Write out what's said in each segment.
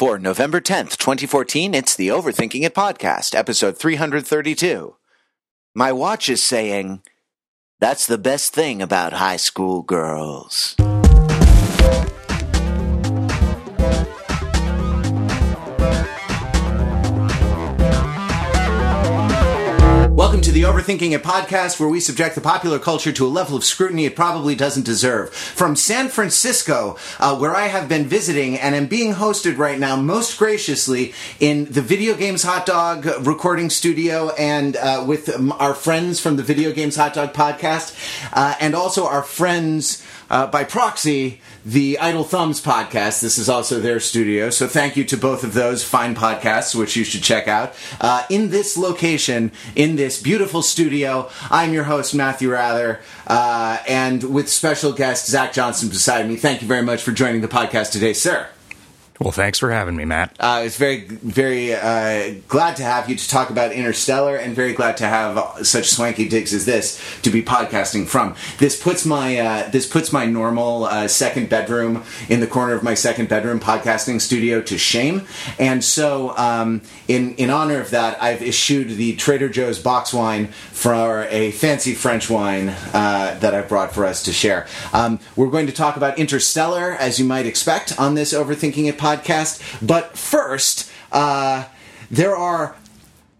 For November 10th, 2014, it's the Overthinking It podcast, episode 332. My watch is saying, that's the best thing about high school girls. Welcome to the Overthinking It podcast, where we subject the popular culture to a level of scrutiny it probably doesn't deserve. From San Francisco, uh, where I have been visiting and am being hosted right now, most graciously, in the Video Games Hot Dog recording studio and uh, with um, our friends from the Video Games Hot Dog podcast, uh, and also our friends uh, by proxy, the Idle Thumbs podcast. This is also their studio. So thank you to both of those fine podcasts, which you should check out. Uh, in this location, in this beautiful studio, I'm your host, Matthew Wrather, uh, and with special guest Zach Johnson beside me. Thank you very much for joining the podcast today, sir. Well, thanks for having me, Matt. Uh, it's very, very uh, glad to have you to talk about Interstellar, and very glad to have such swanky digs as this to be podcasting from. This puts my uh, this puts my normal uh, second bedroom in the corner of my second bedroom podcasting studio to shame, and so um, in in honor of that, I've issued the Trader Joe's box wine for a fancy French wine uh, that I've brought for us to share. Um, we're going to talk about Interstellar, as you might expect, on this Overthinking It podcast podcast. But first, uh, there are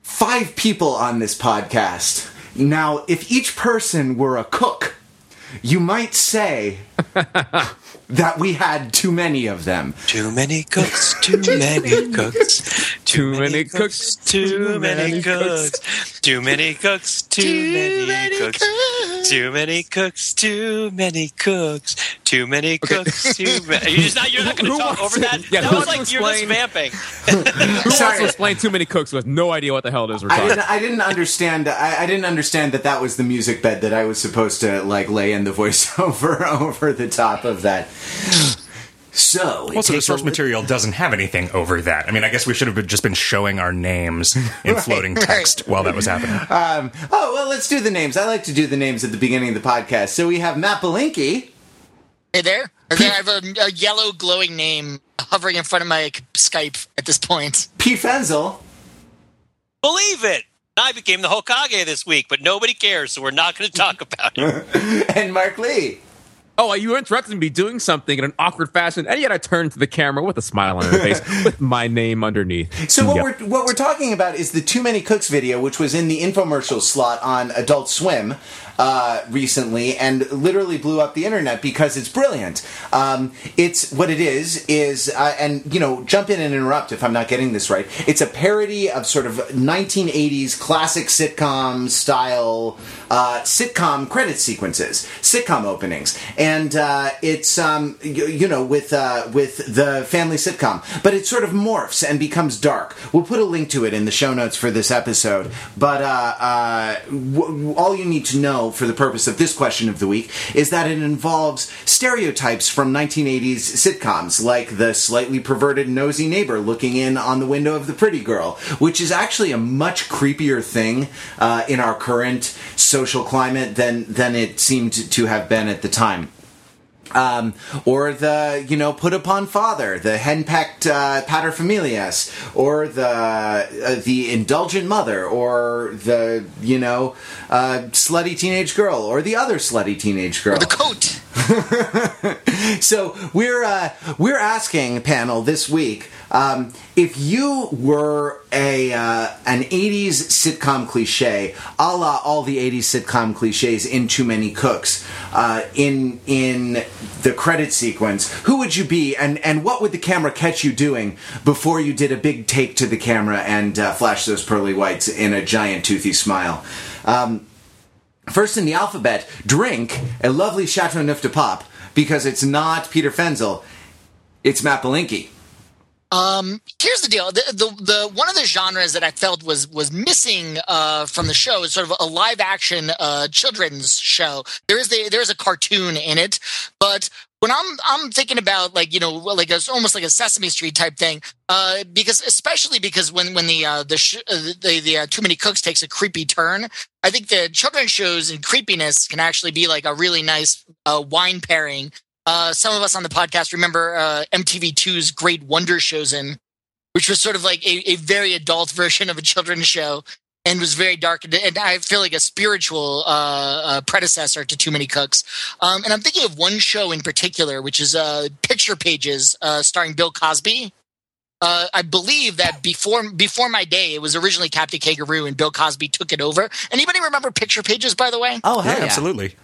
five people on this podcast. Now, if each person were a cook, you might say that we had too many of them. Too many cooks, too many cooks, Too many cooks, too many cooks, too many cooks, too many cooks, too many cooks, too many cooks, too many cooks, too many. You're just not. You're not going Who to talk wants over to- that. yeah, that who was wants like to you're just explain- vamping. Who wants Sorry. to explain too many cooks with no idea what the hell it is we're I talking didn't, I didn't understand. I, I didn't understand that that was the music bed that I was supposed to like lay in the voiceover over the top of that. So, it Also, the source a- material doesn't have anything over that. I mean, I guess we should have been- just been showing our names in floating right. text while that was happening. Um, oh well, let's do the names. I like to do the names at the beginning of the podcast. So we have Matt Belinkie. Hey there. Or there I have a, a yellow glowing name hovering in front of my Skype at this point. Pete Fenzel. Believe it. I became the Hokage this week, but nobody cares, so we're not going to talk about it. and Mark Lee. Oh, you interrupted me doing something in an awkward fashion, and yet I turned to the camera with a smile on my face with my name underneath. So what we're what we're talking about is the Too Many Cooks video, which was in the infomercial slot on Adult Swim uh, recently, and literally blew up the internet because it's brilliant. Um, it's what it is is, uh, and you know, jump in and interrupt if I'm not getting this right. It's a parody of sort of 1980s classic sitcom style uh, sitcom credit sequences, sitcom openings, and uh, it's um, you, you know with uh, with the family sitcom, but it sort of morphs and becomes dark. We'll put a link to it in the show notes for this episode. But uh, w- all you need to know for the purpose of this question of the week is that it involves stereotypes from 1980s sitcoms, like the slightly perverted nosy neighbor looking in on the window of the pretty girl, which is actually a much creepier thing uh, in our current social climate than than it seemed to have been at the time. Um, or the you know put upon father, the henpecked uh, paterfamilias, or the uh, the indulgent mother, or the you know uh, slutty teenage girl, or the other slutty teenage girl. The coat. So we're uh, we're asking panel this week um, if you were a uh, an '80s sitcom cliche, a la all the '80s sitcom cliches in Too Many Cooks, uh, in in the credit sequence, who would you be, and and what would the camera catch you doing before you did a big take to the camera and uh, flash those pearly whites in a giant toothy smile? Um, First in the alphabet, drink a lovely Chateau Neuf de Pop because it's not Peter Fenzel, it's Matt Belinkie. Um, here's the deal. The, the the one of the genres that I felt was was missing uh, from the show is sort of a live action uh, children's show. There is the there is a cartoon in it, but when I'm I'm thinking about like you know like a, almost like a Sesame Street type thing, uh, because especially because when when the uh, the sh- uh, the the uh, Too Many Cooks takes a creepy turn, I think the children's shows and creepiness can actually be like a really nice uh, wine pairing. Uh, some of us on the podcast remember uh, MTV2's Great Wonder Showzen which was sort of like a, a very adult version of a children's show and was very dark and, and I feel like a spiritual uh, uh, predecessor to Too Many Cooks. Um, and I'm thinking of one show in particular, which is uh, Picture Pages, uh, starring Bill Cosby. Uh, I believe that before before my day, it was originally Captain Kangaroo, and Bill Cosby took it over. Anybody remember Picture Pages? By the way, Oh, hell Yeah, yeah. absolutely.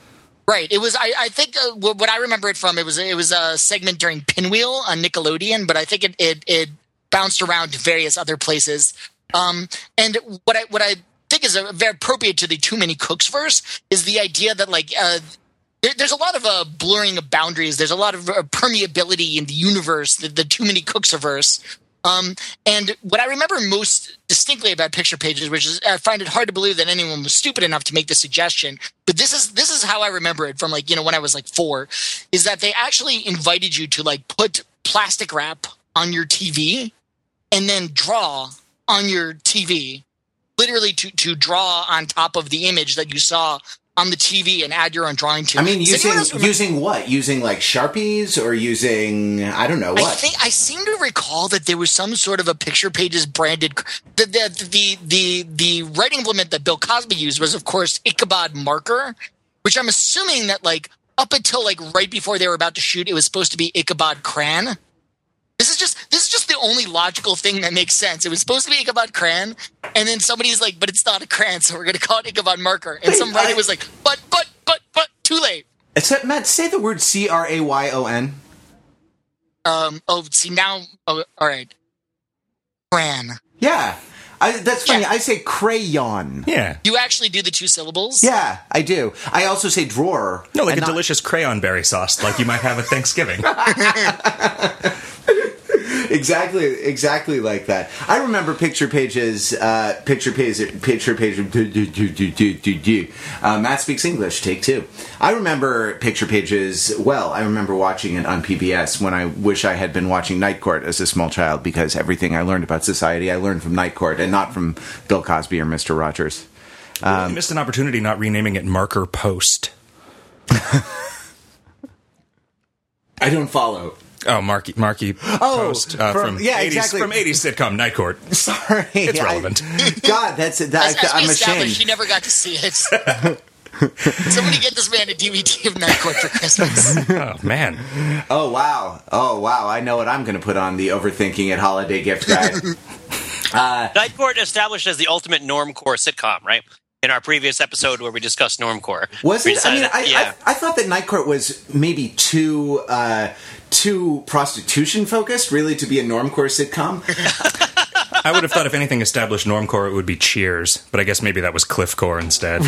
Right. It was. I, I think uh, what I remember it from. It was. It was a segment during Pinwheel on Nickelodeon, but I think it it, it bounced around to various other places. Um, and what I what I think is a, very appropriate to the Too Many Cooks verse is the idea that like. Uh, there, there's a lot of uh, blurring of boundaries. There's a lot of uh, permeability in the universe, the, the Too Many Cooks verse. Um, and what I remember most distinctly about picture pages, which is I find it hard to believe that anyone was stupid enough to make the suggestion, but this is this is how I remember it from like you know when I was like four, is that they actually invited you to like put plastic wrap on your TV and then draw on your TV, literally to to draw on top of the image that you saw on the TV and add your own drawing to. It. I mean, using anyone else remember- using what? Using like sharpies or using I don't know what. I think I seem to recall that there was some sort of a picture pages branded. The the the the, the writing implement that Bill Cosby used was, of course, Ichabod marker, which I'm assuming that like up until like right before they were about to shoot, it was supposed to be Ichabod Cran. This is just this is just the only logical thing that makes sense. It was supposed to be Ichabod Cran, and then somebody's like, "But it's not a crayon, so we're going to call it Ichabod marker." And Wait, some writer I- was like, "But but but but too late." Except Matt, say the word C R A Y O N. Um. Oh, see now. Oh, all right. Cran. Yeah, I, that's funny. Yeah. I say crayon. Yeah. You actually do the two syllables? Yeah, I do. I also say drawer. No, like a not- delicious crayon berry sauce, like you might have at Thanksgiving. exactly exactly like that. I remember picture pages uh picture pages picture pages do, do, do, do, do, do, do. Uh, matt speaks english take two. I remember picture pages well. I remember watching it on pbs when i wish i had been watching night court as a small child because everything i learned about society i learned from night court and not from bill cosby or mr rogers. You missed an opportunity not renaming it Marker Post. i don't follow Oh, Marky, Marky Oh, Post uh, from- from, yeah, 80s, exactly. from 80s sitcom Night Court. sorry It's I- relevant. god that's that, As, as i'm ashamed you never got to see it. Somebody get this man a DVD of Night Court for Christmas. Oh, man. Oh wow! Oh wow! I know what I'm going to put on the overthinking it holiday gift guide. Night Court established as the ultimate normcore sitcom, right? In our previous episode where we discussed normcore, Was We it? I mean, I, yeah. I, I thought that Night Court was maybe too uh, too prostitution focused, really, to be a normcore sitcom. I would have thought if anything established normcore, it would be Cheers, but I guess maybe that was Cliffcore instead.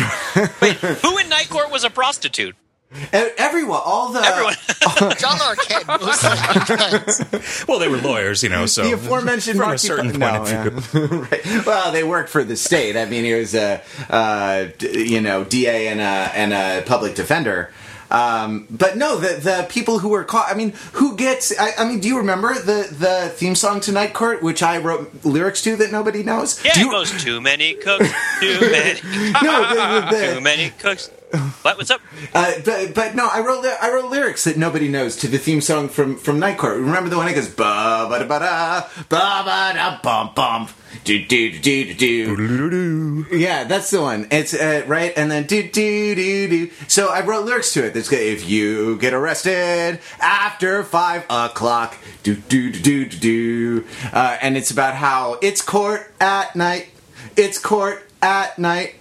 Wait, who in Night Court was a prostitute? E- Everyone, all the Everyone. John Larroquette most likely was. well, they were lawyers, you know, so the aforementioned from Marky a certain Pu- point no, of view. yeah. right. Well, they worked for the state. I mean, he was a uh, you know DA and a and a public defender. Um, but no, the the people who were caught. I mean, who gets? I, I mean, do you remember the the theme song to Night Court, which I wrote lyrics to that nobody knows? Yeah, do it goes too many cooks, too many, no, the, the, the, too many cooks. What? What's up? Uh, but, but no, I wrote I wrote lyrics that nobody knows to the theme song from from Night Court. Remember the one that goes ba ba da ba da ba ba da bum bum do do do do do. Yeah, that's the one. It's uh, right, and then do do do do. So I wrote lyrics to it. That's good. If you get arrested after five o'clock, do do do do do do. Uh, and it's about how it's court at night. It's court at night.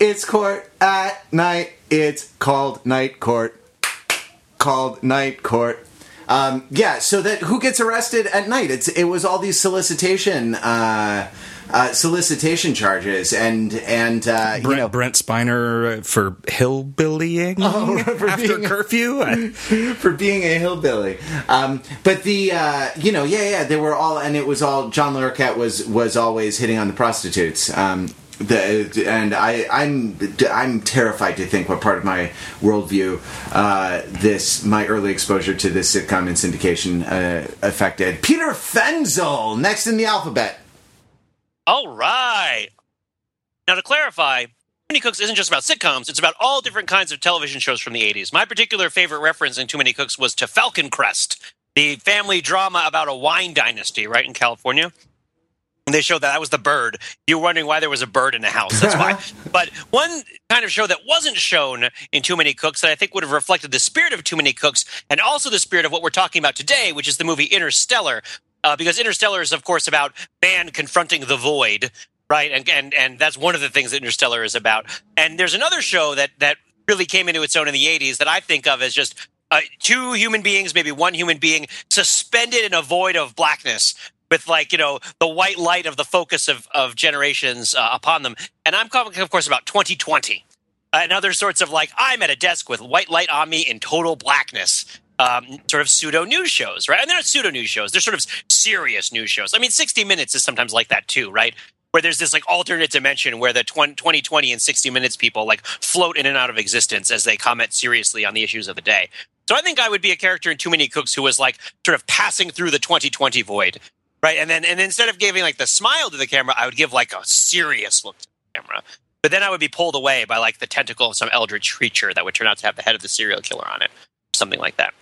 It's court at night. It's called night court. Called night court. Um, yeah, so that who gets arrested at night? It's it was all these solicitation uh, uh, solicitation charges and and uh, you Brent, know Brent Spiner for hillbillying for after being- curfew. I- for being a hillbilly. Um, but the uh, you know yeah yeah they were all and it was all John Larroquette was was always hitting on the prostitutes. Um, the, and I, I'm I'm terrified to think what part of my worldview uh, this my early exposure to this sitcom and syndication uh, affected. Peter Fenzel next in the alphabet. All right. Now, to clarify, Too Many Cooks isn't just about sitcoms, it's about all different kinds of television shows from the 80s. My particular favorite reference in Too Many Cooks was to Falcon Crest, the family drama about a wine dynasty, right, in California. They showed that that was the bird. You're wondering why there was a bird in the house. That's why. but one kind of show that wasn't shown in Too Many Cooks that I think would have reflected the spirit of Too Many Cooks and also the spirit of what we're talking about today, which is the movie Interstellar. Uh, because Interstellar is, of course, about man confronting the void, right? And and and that's one of the things that Interstellar is about. And there's another show that that really came into its own in the '80s that I think of as just uh, two human beings, maybe one human being, suspended in a void of blackness with like you know the white light of the focus of of generations uh, upon them. And I'm talking, of course, about 2020 uh, and other sorts of like I'm at a desk with white light on me in total blackness. Um, sort of pseudo news shows, right? And they're not pseudo news shows; they're sort of serious news shows. I mean, 60 Minutes is sometimes like that too, right? Where there's this like alternate dimension where the 2020 and 60 Minutes people like float in and out of existence as they comment seriously on the issues of the day. So I think I would be a character in Too Many Cooks who was like sort of passing through the 2020 void, right? And then and instead of giving like the smile to the camera, I would give like a serious look to the camera. But then I would be pulled away by like the tentacle of some eldritch creature that would turn out to have the head of the serial killer on it, something like that.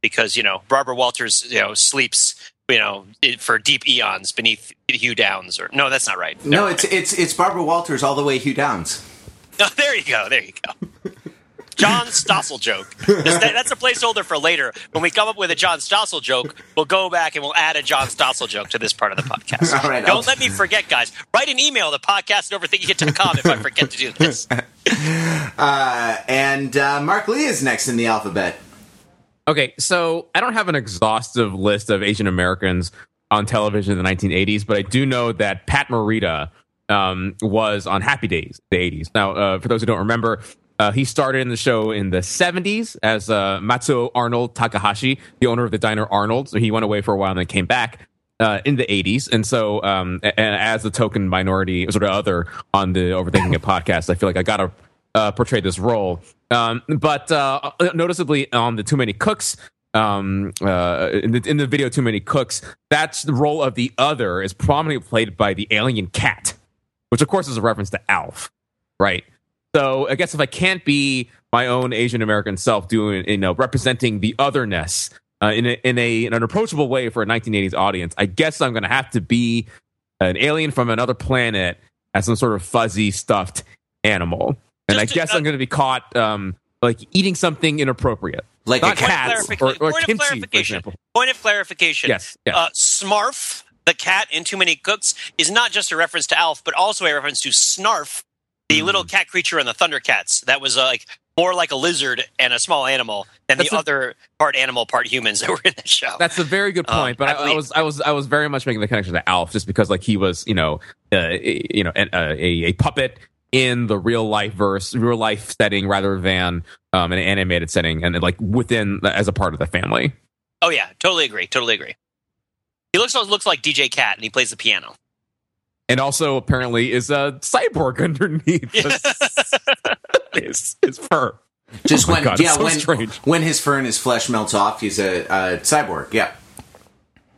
Because you know Barbara Walters, you know, sleeps you know for deep eons beneath Hugh Downs, or no, that's not right. No, it's it's it's Barbara Walters all the way Hugh Downs. Oh, there you go. There you go. John Stossel joke. That's a placeholder for later. When we come up with a John Stossel joke, we'll go back and we'll add a John Stossel joke to this part of the podcast. All right, Don't I'll- let me forget, guys. Write an email to podcast at overthinkingit.com if I forget to do this. Uh, and uh, Mark Lee is next in the alphabet. Okay, so I don't have an exhaustive list of Asian Americans on television in the 1980s, but I do know that Pat Morita um, was on Happy Days, the 80s. Now, uh, for those who don't remember, uh, he started in the show in the 70s as uh, Matsuo Arnold Takahashi, the owner of the diner Arnold. So he went away for a while and then came back. Uh, in the 80s. And so, um, and as the token minority, sort of other on the Overthinking It podcast, I feel like I got to uh, portray this role. Um, but uh, noticeably on the Too Many Cooks, um, uh, in, the, in the video Too Many Cooks, that's the role of the other is prominently played by the alien cat, which of course is a reference to Alf, right? So I guess if I can't be my own Asian American self doing, you know, representing the otherness uh, in a, in a in an approachable way for a 1980s audience, I guess I'm going to have to be an alien from another planet as some sort of fuzzy stuffed animal, and Just I guess uh, I'm going to be caught um, like eating something inappropriate, Like a cat. Point or, of or clarification- point of kimchi, for clarification. example. Point of clarification. Yes, yes. Uh, Smarf, the cat in Too Many Cooks, is not just a reference to Alf, but also a reference to Snarf, the little cat creature in the Thundercats. That was uh, like more like a lizard and a small animal than That's the a- other part animal, part humans that were in the show. That's a very good Um, point, but I I, I was I was I was very much making the connection to Alf just because like he was you know uh, you know an, uh, a a puppet in the real life verse real life setting rather than um, an animated setting and like within as a part of the family. oh yeah, totally agree. Totally agree. He looks looks like DJ Cat, and he plays the piano. And also apparently is a cyborg underneath his, his fur. Just Oh when, God, yeah, so when strange. when his fur and his flesh melts off, he's a, a cyborg. Yeah.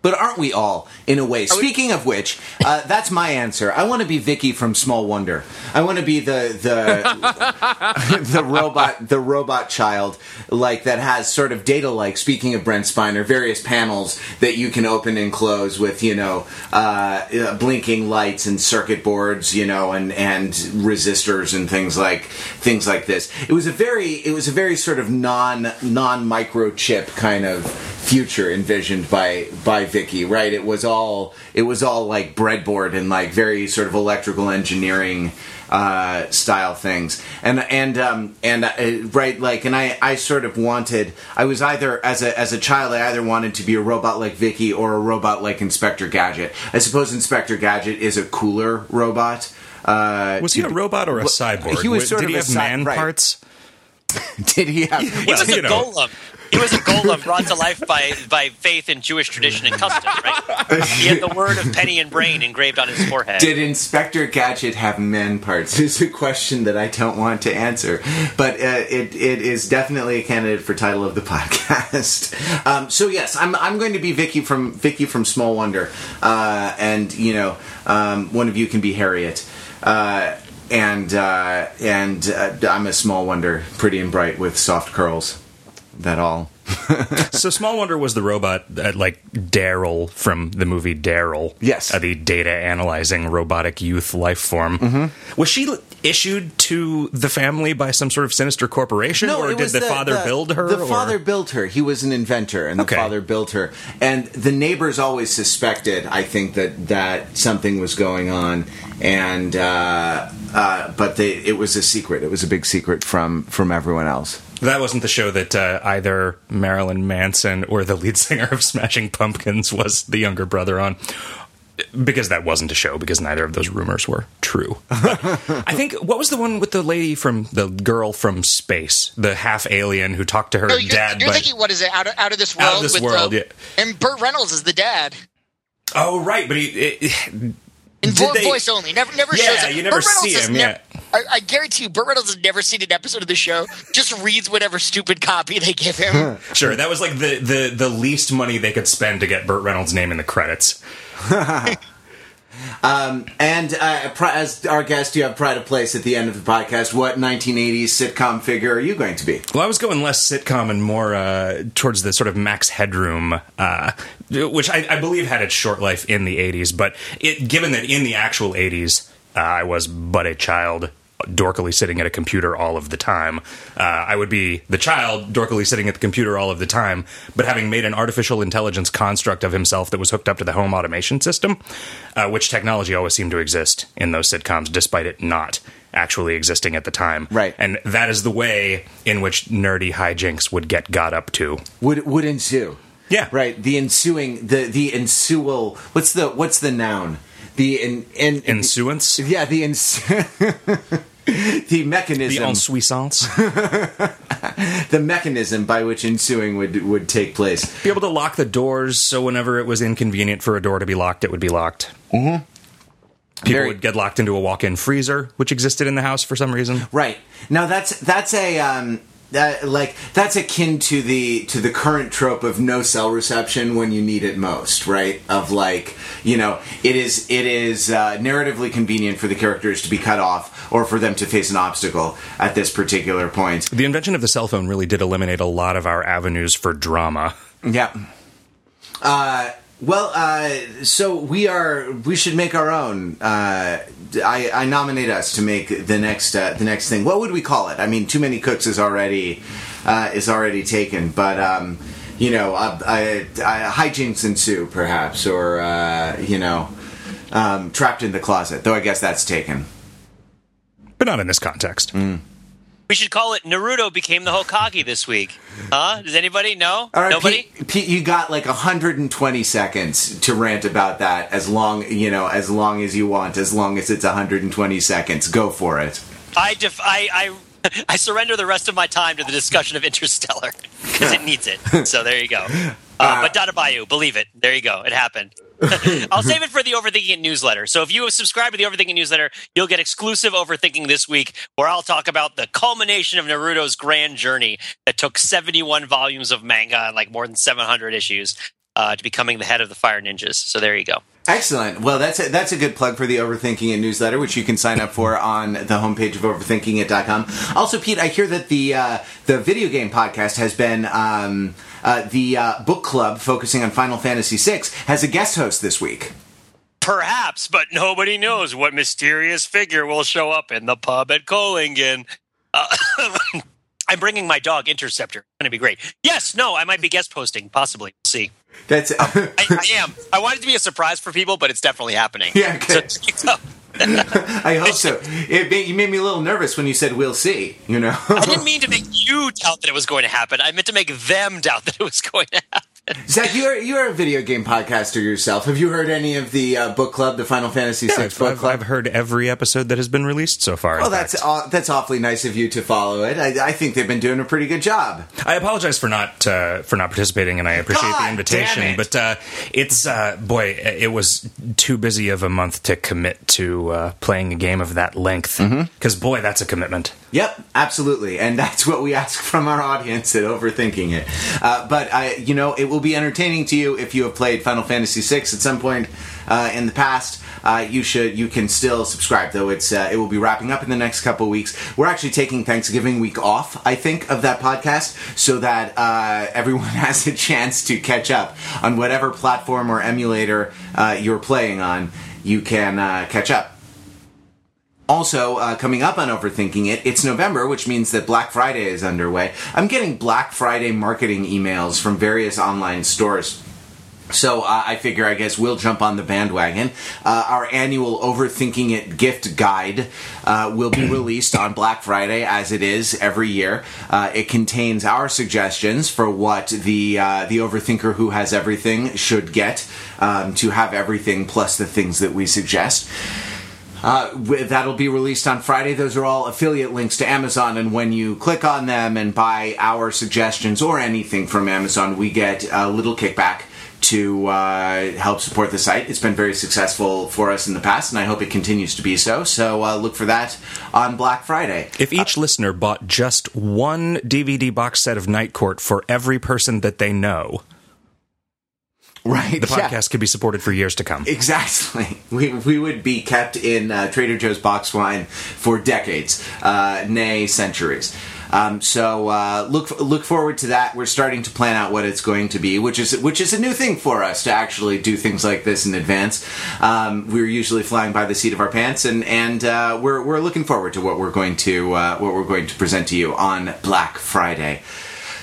But aren't we all, in a way? Speaking of which, uh, that's my answer. I want to be Vicki from Small Wonder. I want to be the the the robot the robot child like that has sort of data like. Speaking of Brent Spiner, various panels that you can open and close with you know uh, uh, blinking lights and circuit boards, you know, and and resistors and things like things like this. It was a very it was a very sort of non non microchip kind of future envisioned by by Vicki, right? It was all it was all like breadboard and like very sort of electrical engineering uh, style things, and and um, and uh, right like, and I I sort of wanted I was either as a as a child I either wanted to be a robot like Vicki or a robot like Inspector Gadget. I suppose Inspector Gadget is a cooler robot. Uh, Was he a robot or a cyborg? he was Did sort he of a have cy- man right. parts? did he have? He was you a know. golem. He was a golem brought to life by, by faith in Jewish tradition and custom, right? He had the word of penny and brain engraved on his forehead. Did Inspector Gadget have men parts? Is a question that I don't want to answer, but uh, it it is definitely a candidate for title of the podcast. Um, so yes, I'm I'm going to be Vicki from Vicki from Small Wonder, uh, and you know, um, one of you can be Harriet. Uh, and uh, and uh, I'm a small wonder, pretty and bright with soft curls that all So Small Wonder was the robot, uh, like Daryl from the movie Daryl. Yes. uh, the data analyzing robotic youth life form. Mm-hmm. Was she issued to the family by some sort of sinister corporation, or did was the, father build her? The or- father built her. He was an inventor, and the Okay. father built her. And the neighbors always suspected, I think, that that something was going on, and uh, uh, but they, it was a secret. It was a big secret from from everyone else. That wasn't the show that uh, either Marilyn Manson or the lead singer of Smashing Pumpkins was the younger brother on. Because that wasn't a show, because neither of those rumors were true. I think, what was the one with the lady from, the girl from space, the half alien who talked to her No, you're, dad? you're thinking what is it? Out of, out of this world. Out of This with, World, uh, yeah. And Burt Reynolds is the dad. oh, right, but he. It, In vo- they- voice only. Never, never Yeah, shows it. you never Burt see has him, yeah. I, I guarantee you, Burt Reynolds has never seen an episode of the show. Just reads whatever stupid copy they give him. Sure, that was like the, the, the least money they could spend to get Burt Reynolds' name in the credits. And uh, as our guest, you have pride of place at the end of the podcast. What 1980s sitcom figure are you going to be? Well, I was going less sitcom and more uh, towards the sort of Max Headroom, uh, which I, I believe had its short life in the 80s. But it, given that in the actual 80s, uh, I was but a child, dorkily sitting at a computer all of the time, uh, I would be the child, dorkily sitting at the computer all of the time, but having made an artificial intelligence construct of himself that was hooked up to the home automation system, uh, which technology always seemed to exist in those sitcoms, despite it not actually existing at the time. Right. And that is the way in which nerdy hijinks would get got up to. Would would ensue? Yeah. Right. The ensuing the the ensual. What's the what's the noun? The in in Ensuance? Yeah, the ins- the The mechanism ensuisance. the mechanism by which ensuing would would take place. be able to lock the doors so whenever it was inconvenient for a door to be locked, it would be locked. Mm-hmm. People Very- would get locked into a walk in freezer, which existed in the house for some reason. Right. Now that's that's a um that like that's akin to the to the current trope of no cell reception when you need it most, right? Of like, you know, it is it is uh, narratively convenient for the characters to be cut off or for them to face an obstacle at this particular point. The invention of the cell phone really did eliminate a lot of our avenues for drama. Yeah. Uh, well, uh, so we are. We should make our own. Uh, I, I nominate us to make the next uh, the next thing. What would we call it? I mean, too many cooks is already uh, is already taken, but um, you know, uh, I, I, hijinks ensue, perhaps, or uh, you know, um, trapped in the closet. Though I guess that's taken. But not in this context. We should call it Naruto became the Hokage this week. Huh? Does anybody know? All right, Nobody? Pete, Pete, you got like 120 seconds to rant about that. As long, you know, as long as you want, as long as it's 120 seconds. Go for it. I, def- I, I, I surrender the rest of my time to the discussion of Interstellar because it needs it. So there you go. Uh, but Dattebayo, believe it. There you go. It happened. I'll save it for the Overthinking newsletter. So if you subscribe to the Overthinking newsletter, you'll get exclusive Overthinking this week, where I'll talk about the culmination of Naruto's grand journey that took 71 volumes of manga and like more than 700 issues uh, to becoming the head of the Fire Ninjas. So there you go. Excellent. Well, that's a, that's a good plug for the Overthinking It newsletter, which you can sign up for on the homepage of overthinkingit.com. Also, Pete, I hear that the uh, the video game podcast has been um, uh, the uh, book club focusing on Final Fantasy VI has a guest host this week. Perhaps, but nobody knows what mysterious figure will show up in the pub at Kohlingen. Uh, I'm bringing my dog Interceptor. It's going to be great. Yes, no, I might be guest posting, possibly. We'll see. That's um, I, I am. I want it to be a surprise for people, but it's definitely happening. Yeah, okay. So- I hope so. It made, you made me a little nervous when you said we'll see. You know. I didn't mean to make you doubt that it was going to happen. I meant to make them doubt that it was going to happen. Zach, you're you're a video game podcaster yourself. Have you heard any of the uh, book club, the Final Fantasy VI I've, book I've, club? I've heard every episode that has been released so far. well, that's aw- that's awfully nice of you to follow it. I, I think they've been doing a pretty good job. I apologize for not uh, for not participating, and I appreciate God the invitation. it. But uh, it's uh, boy, it was too busy of a month to commit to uh, playing a game of that length. Mm-hmm. Because boy, that's a commitment. Yep, absolutely, and that's what we ask from our audience at Overthinking It. Uh, but I, you know, it will be entertaining to you if you have played Final Fantasy VI at some point uh, in the past. Uh, you should, you can still subscribe though. It's uh, it will be wrapping up in the next couple weeks. We're actually taking Thanksgiving week off, I think, of that podcast, so that uh, everyone has a chance to catch up on whatever platform or emulator uh, you're playing on. You can catch up. Also, uh, coming up on Overthinking It, it's November, which means that Black Friday is underway. I'm getting Black Friday marketing emails from various online stores. So uh, I figure, I guess we'll jump on the bandwagon. Uh, our annual Overthinking It gift guide uh, will be released on Black Friday, as it is every year. Uh, it contains our suggestions for what the uh, the overthinker who has everything should get um, to have everything plus the things that we suggest. Uh, that'll be released on Friday. Those are all affiliate links to Amazon, and when you click on them and buy our suggestions or anything from Amazon, we get a little kickback to uh, help support the site. It's been very successful for us in the past, and I hope it continues to be so. So uh, look for that on Black Friday. If each uh, listener bought just one DVD box set of Night Court for every person that they know, Right. The podcast yeah. could be supported for years to come. Exactly. We, we would be kept in uh, Trader Joe's box wine for decades, uh, nay, centuries. Um, so uh, look look forward to that. We're starting to plan out what it's going to be, which is which is a new thing for us to actually do things like this in advance. Um, we're usually flying by the seat of our pants, and and uh, we're we're looking forward to what we're going to uh, what we're going to present to you on Black Friday.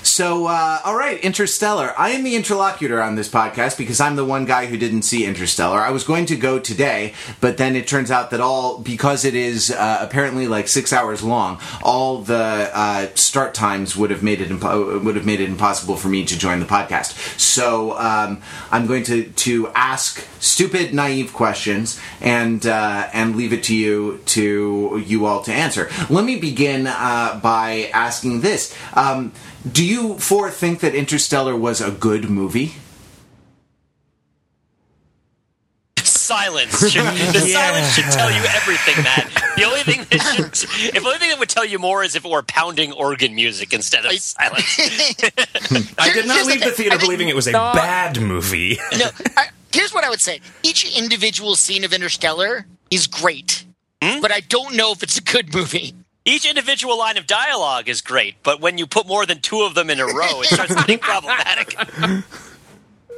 So, uh, all right, Interstellar. I am the interlocutor on this podcast because I'm the one guy who didn't see Interstellar. I was going to go today, but then it turns out that all because it is uh, apparently like six hours long, all the uh, start times would have made it impo- would have made it impossible for me to join the podcast. So um, I'm going to to ask stupid, naive questions and uh, and leave it to you to you all to answer. Let me begin uh, by asking this. Um, do you four think that Interstellar was a good movie? Silence. Should, the yeah. silence should tell you everything. That the only thing that should, if only thing that would tell you more is if it were pounding organ music instead of silence. I did not leave the, the theater believing it was a no, bad movie. no, I, here's what I would say: each individual scene of Interstellar is great, hmm? but I don't know if it's a good movie. Each individual line of dialogue is great, but when you put more than two of them in a row, it starts getting problematic.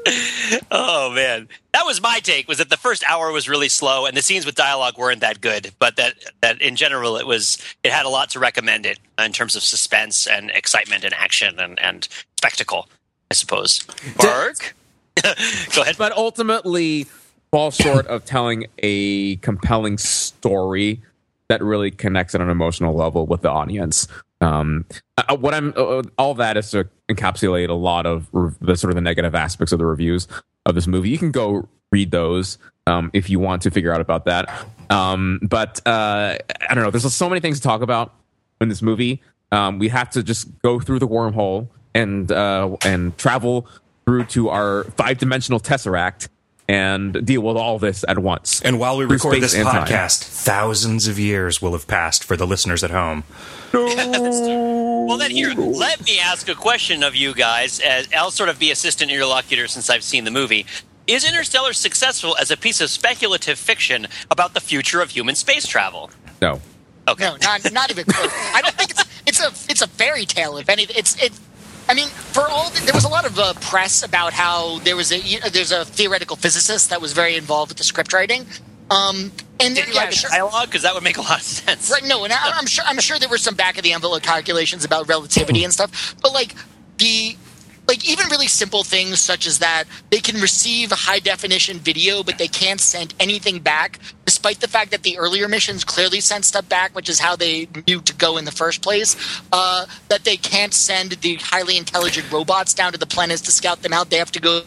oh man, that was my take. Was that the first hour was really slow, and the scenes with dialogue weren't that good. But that that in general, it was it had a lot to recommend it in terms of suspense and excitement and action and and spectacle. I suppose. Bark. Go ahead. But ultimately, fall short of telling a compelling story that really connects at an emotional level with the audience. Um, uh, what I'm uh, all that is to encapsulate a lot of the sort of the negative aspects of the reviews of this movie. You can go read those um, if you want to figure out about that. Um, but uh, I don't know. There's so many things to talk about in this movie. Um, we have to just go through the wormhole and uh, and travel through to our five dimensional tesseract and deal with all this at once. And while we record this podcast, time. thousands of years will have passed for the listeners at home. well, then here, let me ask a question of you guys. As I'll sort of be assistant interlocutor since I've seen the movie. Is Interstellar successful as a piece of speculative fiction about the future of human space travel? No. Okay. No, not, not even close. I don't think it's it's a it's a fairy tale. If anything, it's it I mean, for all the, there was a lot of uh, press about how there was a you know, there's a theoretical physicist that was very involved with the script writing. Um, and Did you yeah, like sure. dialogue? Because that would make a lot of sense. Right? No, and I, am sure I'm sure there were some back of the envelope calculations about relativity and stuff. But like the like even really simple things such as that they can receive high definition video but they can't send anything back despite the fact that the earlier missions clearly sent stuff back which is how they knew to go in the first place uh, that they can't send the highly intelligent robots down to the planets to scout them out. They have to go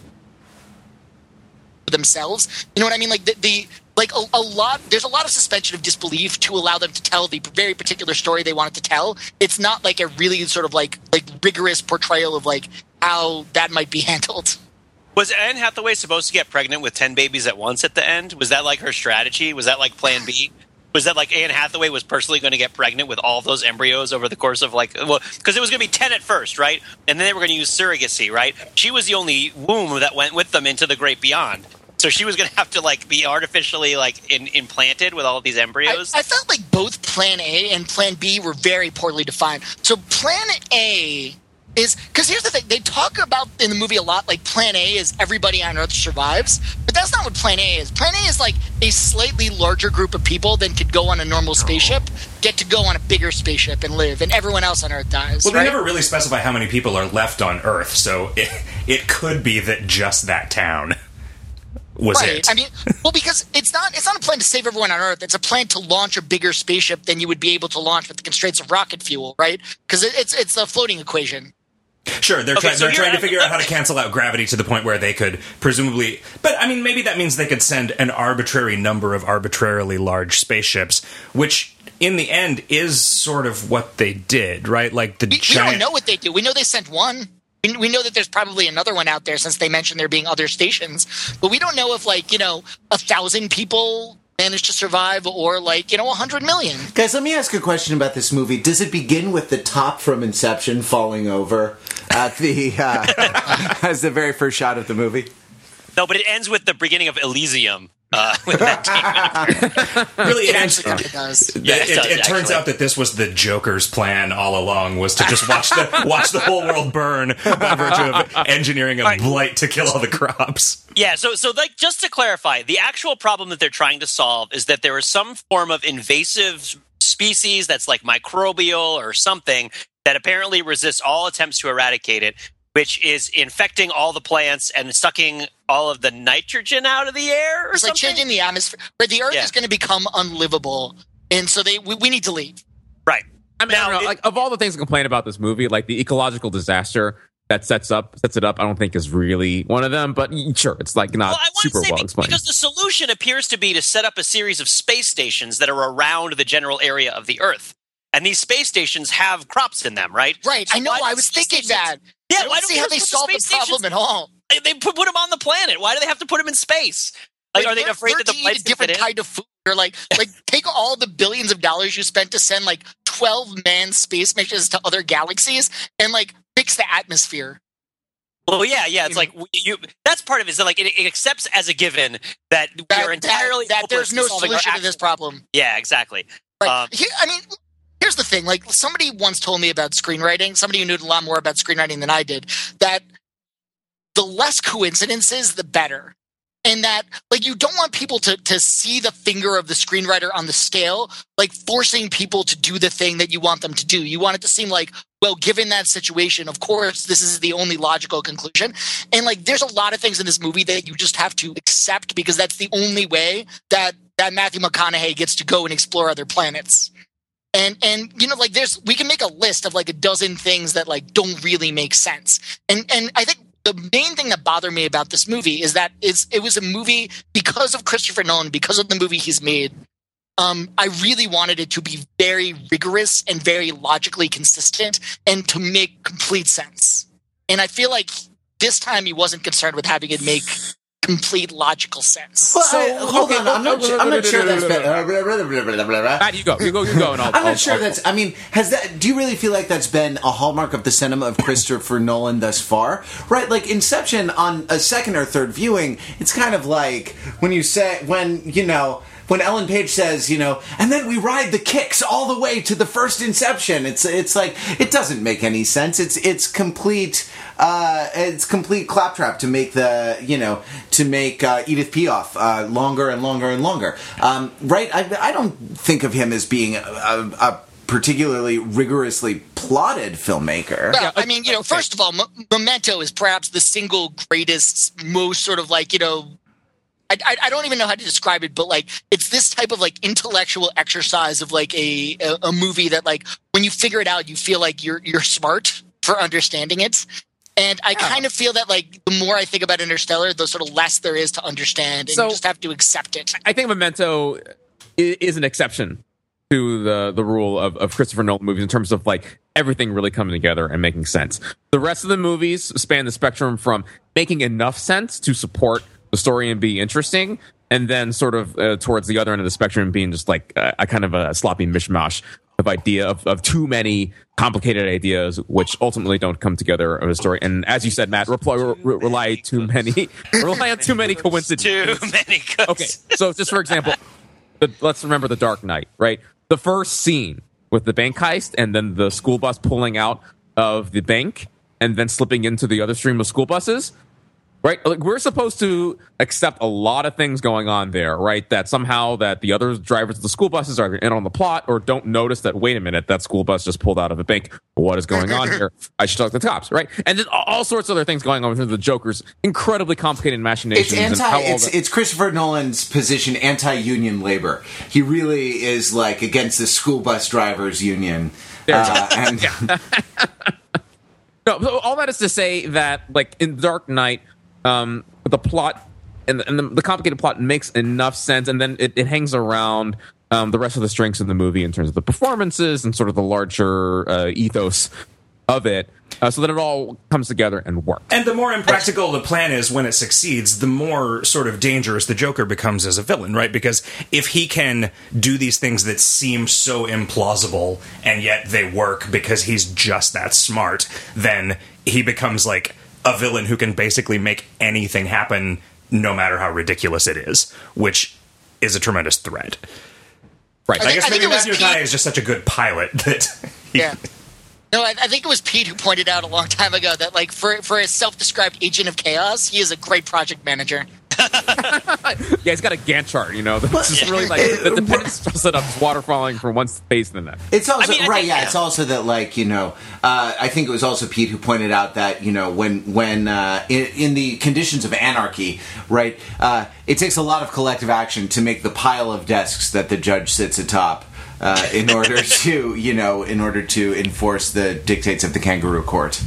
themselves. You know what i mean? Like the, the like a, a, lot there's a lot of suspension of disbelief to allow them to tell the very particular story they wanted to tell it's not like a really sort of like like rigorous portrayal of like how that might be handled. Was Anne Hathaway supposed to get pregnant with 10 babies at once at the end? Was that like her strategy? Was that like plan B? was that like Anne Hathaway was personally going to get pregnant with all those embryos over the course of like well because it was going to be 10 at first right and then they were going to use surrogacy right she was the only womb that went with them into the great beyond so she was going to have to like be artificially like in, implanted with all of these embryos I felt like both Plan A and Plan B were very poorly defined. So Plan A is because here's the thing: they talk about in the movie a lot. Like Plan A is everybody on Earth survives, but that's not what Plan A is. Plan A is like a slightly larger group of people than could go on a normal oh. spaceship, get to go on a bigger spaceship and live, and everyone else on Earth dies. Well, they never really specify how many people are left on Earth, so it, it could be that just that town was Right. it. I mean, well, because it's not it's not a plan to save everyone on Earth. It's a plan to launch a bigger spaceship than you would be able to launch with the constraints of rocket fuel, right? Because it, it's it's a floating equation. Sure, they're, Okay, trying. so they're trying to figure out how to cancel out gravity to the point where they could presumably. But I mean, maybe that means they could send an arbitrary number of arbitrarily large spaceships, which in the end is sort of what they did, right? Like the We, we don't know what they do. We know they sent one. We, we know that there's probably another one out there since they mentioned there being other stations. But we don't know if like you know a thousand people managed to survive or like you know a hundred million. Guys, let me ask a question about this movie. Does it begin with the top from Inception falling over at the uh, as the very first shot of the movie? no but it ends with the beginning of Elysium uh, with that team. really, It it, actually kind of does. Yeah, it, it does, it turns out that this was the Joker's plan all along was to just watch the watch the whole world burn by virtue of engineering a Right. blight to kill all the crops. Yeah, so so like just to clarify, the actual problem that they're trying to solve is that there is some form of invasive species that's like microbial or something that apparently resists all attempts to eradicate it, which is infecting all the plants and sucking all of the nitrogen out of the air or It's like something. changing the atmosphere. Where the Earth Yeah. is going to become unlivable, and so they we, we need to leave. right. I mean, I Now, don't know. it- like of all the things to complain about this movie, like the ecological disaster that sets up sets it up, I don't think is really one of them. But sure, it's like not Well, super well explained. because the solution appears to be to set up a series of space stations that are around the general area of the Earth. And these space stations have crops in them, right? Right. So I know. I was thinking stations- that. Yeah, I don't why don't see how they put the solve the problem stations- at all. They, put, put them on the planet. Why do they have to put them in space? Like, are they afraid that the to eat flight's a different kind of food, or like like take all the billions of dollars you spent to send like twelve man space missions to other galaxies and like fix the atmosphere. Well, yeah, yeah. It's like you. That's part of it. Is that like it, it accepts as a given that we are entirely that, that there's no to solving our solution to this problem. Yeah, exactly. Right. Um, Here, I mean, here's the thing. Like somebody once told me about screenwriting. Somebody who knew a lot more about screenwriting than I did. That the less coincidences, the better. And that, like, you don't want people to to see the finger of the screenwriter on the scale, like forcing people to do the thing that you want them to do. You want it to seem like, well, given that situation, of course, this is the only logical conclusion. And like, there's a lot of things in this movie that you just have to accept because that's the only way that that Matthew McConaughey gets to go and explore other planets. And and you know, like, there's we can make a list of like a dozen things that like don't really make sense. And and I think the main thing that bothered me about this movie is that it was a movie because of Christopher Nolan, because of the movie he's made. Um, I really wanted it to be very rigorous and very logically consistent and to make complete sense. And I feel like this time he wasn't concerned with having it make complete logical sense. Well, So, I, hold okay, on, I'm not, I'm not sure that's. Matt, you go, you go, you go, and I'll. I'm not I'll- sure I'll- that's. I mean, has that? Do you really feel like that's been a hallmark of the cinema of Christopher Nolan thus far? Right, like Inception on a second or third viewing, it's kind of like when you say when you know when Ellen Page says, you know, and then we ride the kicks all the way to the first Inception. It's it's like it doesn't make any sense. It's it's complete. Uh, it's complete claptrap to make the you know to make uh, Edith Piaf uh, longer and longer and longer. Um, right? I, I don't think of him as being a, a, particularly rigorously plotted filmmaker. Well, I mean, you know, first of all, M- Memento is perhaps the single greatest, most sort of like, you know, I, I, I don't even know how to describe it, but like, it's this type of like intellectual exercise of like a, a, a movie that like, when you figure it out, you feel like you're, you're smart for understanding it. And I kind of feel that like the more I think about Interstellar, the sort of less there is to understand, and So- you just have to accept it. I think Memento is an exception to the the rule of, of Christopher Nolan movies in terms of like everything really coming together and making sense. The rest of the movies span the spectrum from making enough sense to support the story and be interesting and then sort of uh, towards the other end of the spectrum being just like uh, a kind of a sloppy mishmash of idea of, of too many complicated ideas which ultimately don't come together of a story. And as you said matt reply, re- rely too many rely on too many coincidences Too many cooks. okay so just for example the, let's remember the dark knight right? The first scene with the bank heist and then the school bus pulling out of the bank and then slipping into the other stream of school buses right like we're supposed to accept a lot of things going on there right that somehow that the other drivers of the school buses are in on the plot or don't notice that wait a minute that school bus just pulled out of a bank what is going on here i should talk to the cops right and then all sorts of other things going on with the joker's incredibly complicated machinations It's anti. It's, the- it's Christopher Nolan's position anti-union labor. He really is like against the school bus drivers union. Uh, and No, all that is to say that, like in Dark Knight, um, the plot and, the, and the, the complicated plot makes enough sense, and then it, it hangs around um, the rest of the strengths of the movie in terms of the performances and sort of the larger uh, ethos of it, uh, so that it all comes together and works. And the more impractical the plan is when it succeeds, the more sort of dangerous the Joker becomes as a villain, right? Because if he can do these things that seem so implausible and yet they work because he's just that smart, then he becomes like a villain who can basically make anything happen no matter how ridiculous it is, which is a tremendous threat. Right. I, think- guess I think maybe it was Matthew Pete- McConaughey is just such a good pilot that he, Yeah. No, I, I think it was Pete who pointed out a long time ago that, like, for for a self-described agent of chaos, he is a great project manager. yeah, he's got a Gantt chart, you know, that's just really like the dependence set up is water falling from one space to the next. It's also I mean, I right, think- yeah, yeah. It's also that, like you know, uh, I think it was also Pete who pointed out that you know when when uh, in, in the conditions of anarchy, right, uh, it takes a lot of collective action to make the pile of desks that the judge sits atop. Uh, in order to, you know, in order to enforce the dictates of the kangaroo court.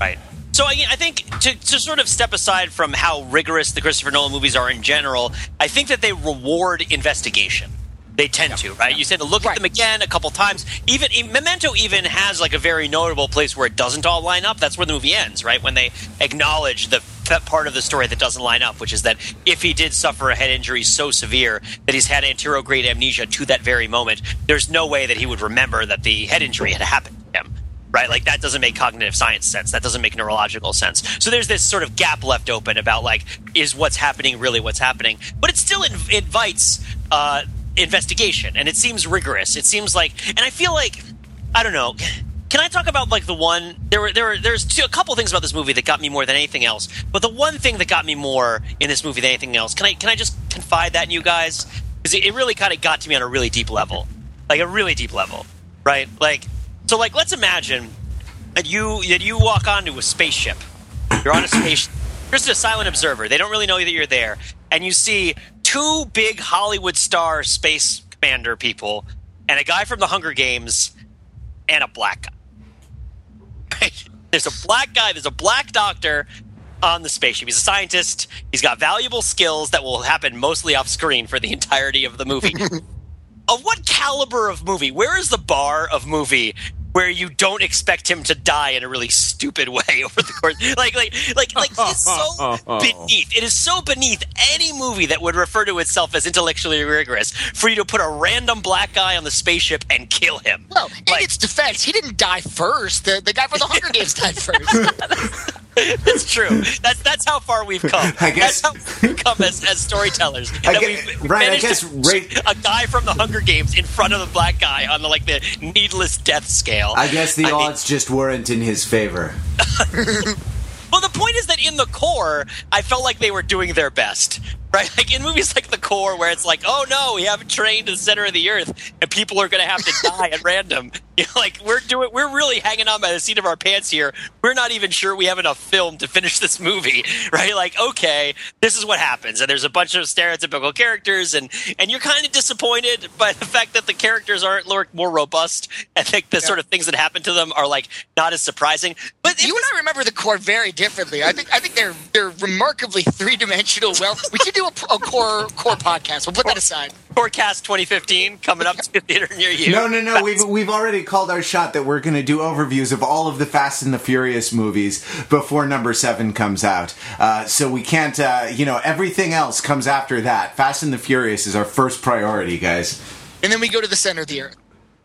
Right. So I, I think to, to sort of step aside from how rigorous the Christopher Nolan movies are in general, I think that they reward investigation. They tend to, right? You tend to look Right. at them again a couple times. Even Memento even has like a very notable place where it doesn't all line up. That's where the movie ends, right? When they acknowledge the that part of the story that doesn't line up, which is that if he did suffer a head injury so severe that he's had anterograde amnesia to that very moment, there's no way that he would remember that the head injury had happened to him right? Like that doesn't make cognitive science sense. That doesn't make neurological sense. So there's this sort of gap left open about like, is what's happening really what's happening? But it still inv- invites uh, investigation, and it seems rigorous. It seems like, and I feel like, I don't know. Can I talk about like the one? There were there were there's two, a couple things about this movie that got me more than anything else. But the one thing that got me more in this movie than anything else, can I can I just confide that in you guys? Because it, it really kind of got to me on a really deep level, like a really deep level, right? Like so, like let's imagine that you that you walk onto a spaceship. You're on a spaceship. You're just a silent observer. They don't really know that you're there, and you see two big Hollywood star space commander people, and a guy from the Hunger Games, and a black guy. There's a black guy. There's a black doctor on the spaceship. He's a scientist. He's got valuable skills that will happen mostly off screen for the entirety of the movie. of what caliber of movie? Where is the bar of movie where you don't expect him to die in a really stupid way over the course? Like, like, like, like it's so beneath. It is so beneath any movie that would refer to itself as intellectually rigorous for you to put a random black guy on the spaceship and kill him. Well, in Like- its defense, he didn't die first. The, the guy from the Hunger Games died first. That's true. That's that's how far we've come. I guess- that's how we've come as, as storytellers. I That guess- right, I guess to right- a guy from the Hunger Games in front of the black guy on the like the needless death scale. I guess the I mean- odds just weren't in his favor. Well, the point is that in the core, I felt like they were doing their best. Right? Like in movies like The Core, where it's like, oh no, we haven't trained to the center of the earth, and people are going to have to die at random. You know, like we're doing, we're really hanging on by the seat of our pants here. We're not even sure we have enough film to finish this movie, right? Like, okay, this is what happens, and there's a bunch of stereotypical characters, and and you're kind of disappointed by the fact that the characters aren't more- more robust, and think the sort of things that happen to them are like not as surprising. But you and I remember the core very differently. I think I think they're they're remarkably three dimensional. Well, we should do do a, a core core podcast. We'll put that aside. Forecast 2015 coming up to the theater near you. No, no, no. We've we've already called our shot that we're going to do overviews of all of the Fast and the Furious movies before number seven comes out. Uh, so we can't, uh, you know, everything else comes after that. Fast and the Furious is our first priority, guys. And then we go to the center of the earth.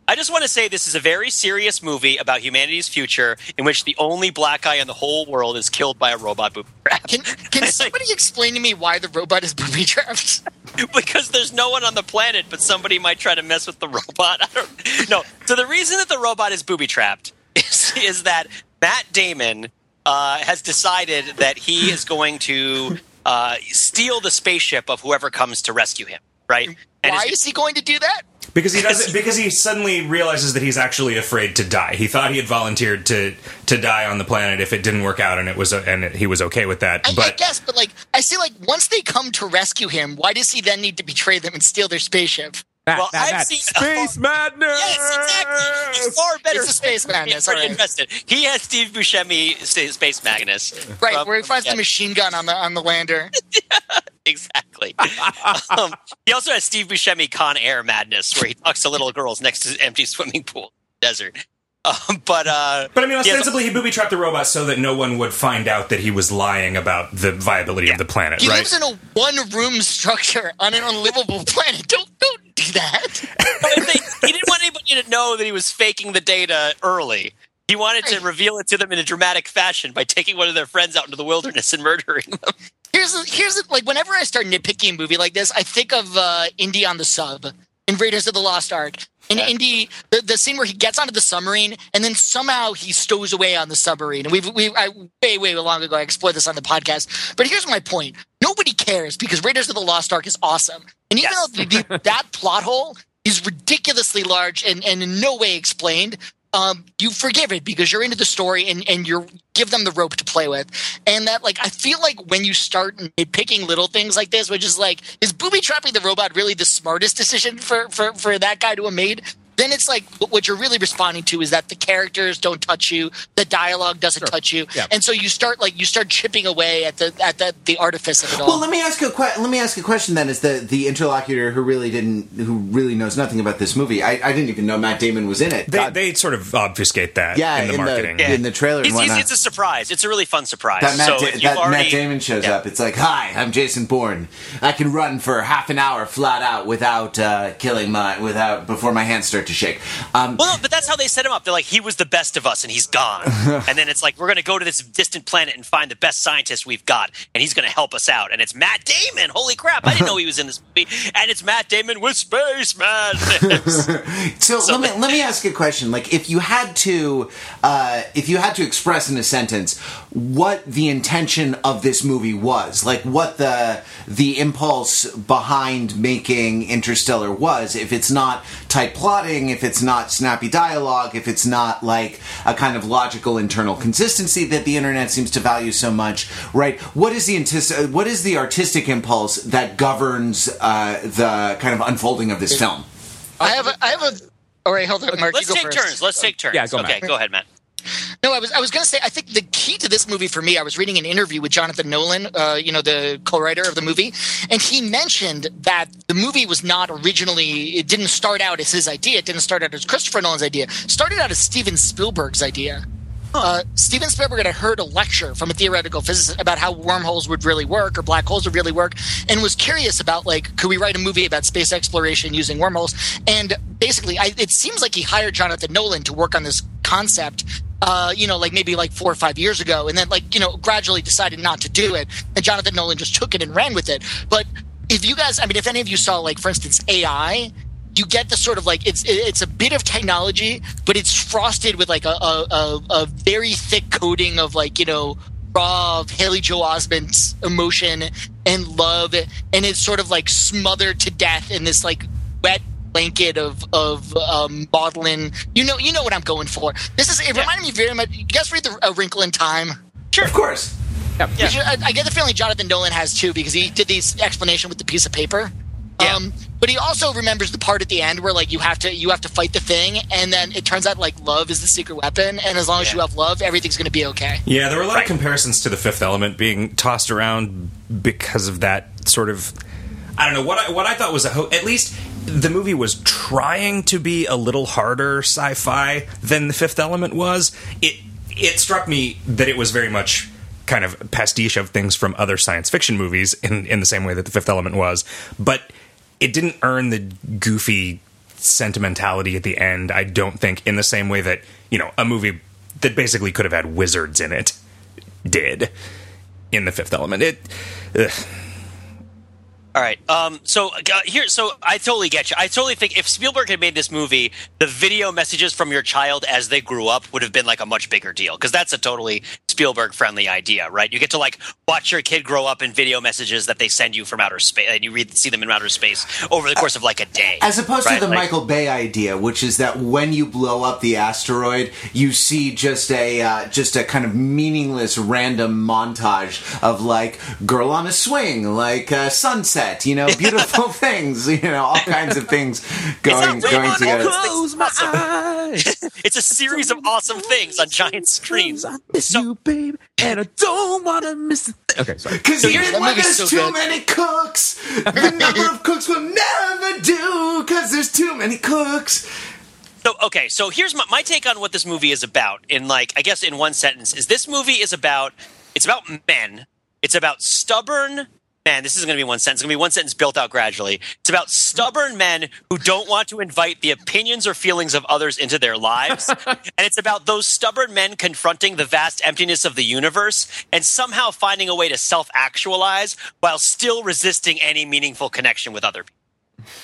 I just want to say this is a very serious movie about humanity's future in which the only black guy in the whole world is killed by a robot booby trap. Can can somebody explain to me why the robot is booby trapped? because there's no one on the planet, but somebody might try to mess with the robot. I don't no. So the reason that the robot is booby trapped is, is that Matt Damon uh, has decided that he is going to uh, steal the spaceship of whoever comes to rescue him. Right? And Why is he going to do that? Because he doesn't because he suddenly realizes that he's actually afraid to die. He thought he had volunteered to to die on the planet if it didn't work out, and it was and it, he was okay with that. I, I guess, but like, I see, like, once they come to rescue him, why does he then need to betray them and steal their spaceship? Matt, Well, Matt, I've Matt. seen- Space Madness. Yes, exactly. It's far better. It's a space madness, Pretty all right. invested. He has Steve Buscemi, Space Magnus. Right, from- where he finds yeah, the machine gun on the on the lander. Exactly. um, he also has Steve Buscemi Con Air Madness, where he talks to little girls next to an empty swimming pool desert. Um, but uh, but I mean, he has- ostensibly, he booby trapped the robot so that no one would find out that he was lying about the viability of the planet. He right? lives in a one room structure on an unlivable planet. Don't don't do that. they- he didn't want anybody to know that he was faking the data early. He wanted to reveal it to them in a dramatic fashion by taking one of their friends out into the wilderness and murdering them. Here's the- here's like whenever I start nitpicking a movie like this, I think of uh, Indy on the sub in Raiders of the Lost Ark. In Indy, the, the scene where he gets onto the submarine and then somehow he stows away on the submarine. And we've we I, way way long ago I explored this on the podcast. But here's my point: nobody cares because Raiders of the Lost Ark is awesome. And even Yes. though the, the, that plot hole is ridiculously large and, and in no way explained, um, you forgive it because you're into the story and, and you're give them the rope to play with. And that like I feel like when you start picking little things like this, which is like, is booby trapping the robot really the smartest decision for, for, for that guy to have made? Then it's like what you're really responding to is that the characters don't touch you, the dialogue doesn't touch you, Yeah. and so you start like you start chipping away at the at the, the artifice of it all. Well, let me ask you a que- let me ask you a question then. is the the interlocutor who really didn't who really knows nothing about this movie, I, I didn't even know Matt Damon was in it. they, they sort of obfuscate that yeah, in the marketing. in the trailer It's, it's, it's a surprise. It's a really fun surprise. that Matt, so Da- that already, Matt Damon shows Yeah. up. It's like, hi, I'm Jason Bourne. I can run for half an hour flat out without uh, killing my without before my hands start to shake. Um, Well, no, but that's how they set him up. They're like, he was the best of us, and he's gone. and then it's like, we're going to go to this distant planet and find the best scientist we've got, and he's going to help us out. And it's Matt Damon. Holy crap! I didn't know he was in this movie. And it's Matt Damon with Space Madness. So, let me let me ask you a question. Like, if you had to, uh, if you had to express in a sentence what the intention of this movie was, like what the the impulse behind making Interstellar was, if it's not tight plotting, if it's not snappy dialogue, if it's not like a kind of logical internal consistency that the internet seems to value so much, right? What is the antis- what is the artistic impulse that governs uh, the kind of unfolding of this film? I have a I have a. All right, hold on, Mark. Let's you go take first. turns. Let's take turns. Yeah, go, okay, Matt. go ahead, Matt. No, I was I was going to say I think the key to this movie for me. I was reading an interview with Jonathan Nolan, uh, you know, the co-writer of the movie, and he mentioned that the movie was not originally. It didn't start out as his idea. It didn't start out as Christopher Nolan's idea. It started out as Steven Spielberg's idea. Uh, Steven Spielberg had heard a lecture from a theoretical physicist about how wormholes would really work or black holes would really work, and was curious about like, could we write a movie about space exploration using wormholes? And basically, I, it seems like he hired Jonathan Nolan to work on this concept. Uh, you know, like maybe like four or five years ago, and then like you know, gradually decided not to do it, and Jonathan Nolan just took it and ran with it. But if you guys, I mean, if any of you saw like, for instance, AI, you get the sort of like it's it's a bit of technology, but it's frosted with like a a, a, a very thick coating of like you know raw Haley Joel Osment's emotion and love, and it's sort of like smothered to death in this like wet blanket of of um, maudlin. You know, you know what I'm going for. This is it reminded me very much. You guys read the A Wrinkle in Time? Sure, of course. Which I, I get the feeling Jonathan Nolan has too because he did this explanation with the piece of paper. Yeah. Um, but but he also remembers the part at the end where like you have to you have to fight the thing, and then it turns out like love is the secret weapon, and as long as Yeah. you have love, everything's going to be okay. Yeah, there were a lot Right. of comparisons to the Fifth Element being tossed around because of that sort of. I don't know what I, what I thought was a ho- at least the movie was trying to be a little harder sci-fi than the Fifth Element was. It it struck me that it was very much kind of pastiche of things from other science fiction movies in in the same way that the Fifth Element was, but it didn't earn the goofy sentimentality at the end. I don't think in the same way that you know a movie that basically could have had wizards in it did in the Fifth Element. It. Ugh. All right. Um, so uh, here, so I totally get you. I totally think if Spielberg had made this movie, the video messages from your child as they grew up would have been like a much bigger deal because that's a totally Spielberg friendly idea, right? You get to like watch your kid grow up in video messages that they send you from outer space, and you read see them in outer space over the course of like a day. As opposed right? to the Like- Michael Bay idea, which is that when you blow up the asteroid, you see just a uh, just a kind of meaningless random montage of like girl on a swing, like uh, sunset, you know, beautiful things, you know, all kinds of things going going on together. Close my eyes. it's a series of awesome things on giant screens. I miss you, babe, and I don't want to miss. A th- okay, sorry. Because So even here's- when there's so too good. many cooks, the number of cooks will never do. Because there's too many cooks. So okay, so here's my, my take on what this movie is about. In like, I guess in one sentence, is this movie is about it's about men. It's about stubborn men. This isn't going to be one sentence. It's going to be one sentence built out gradually. It's about stubborn men who don't want to invite the opinions or feelings of others into their lives, and it's about those stubborn men confronting the vast emptiness of the universe and somehow finding a way to self-actualize while still resisting any meaningful connection with other people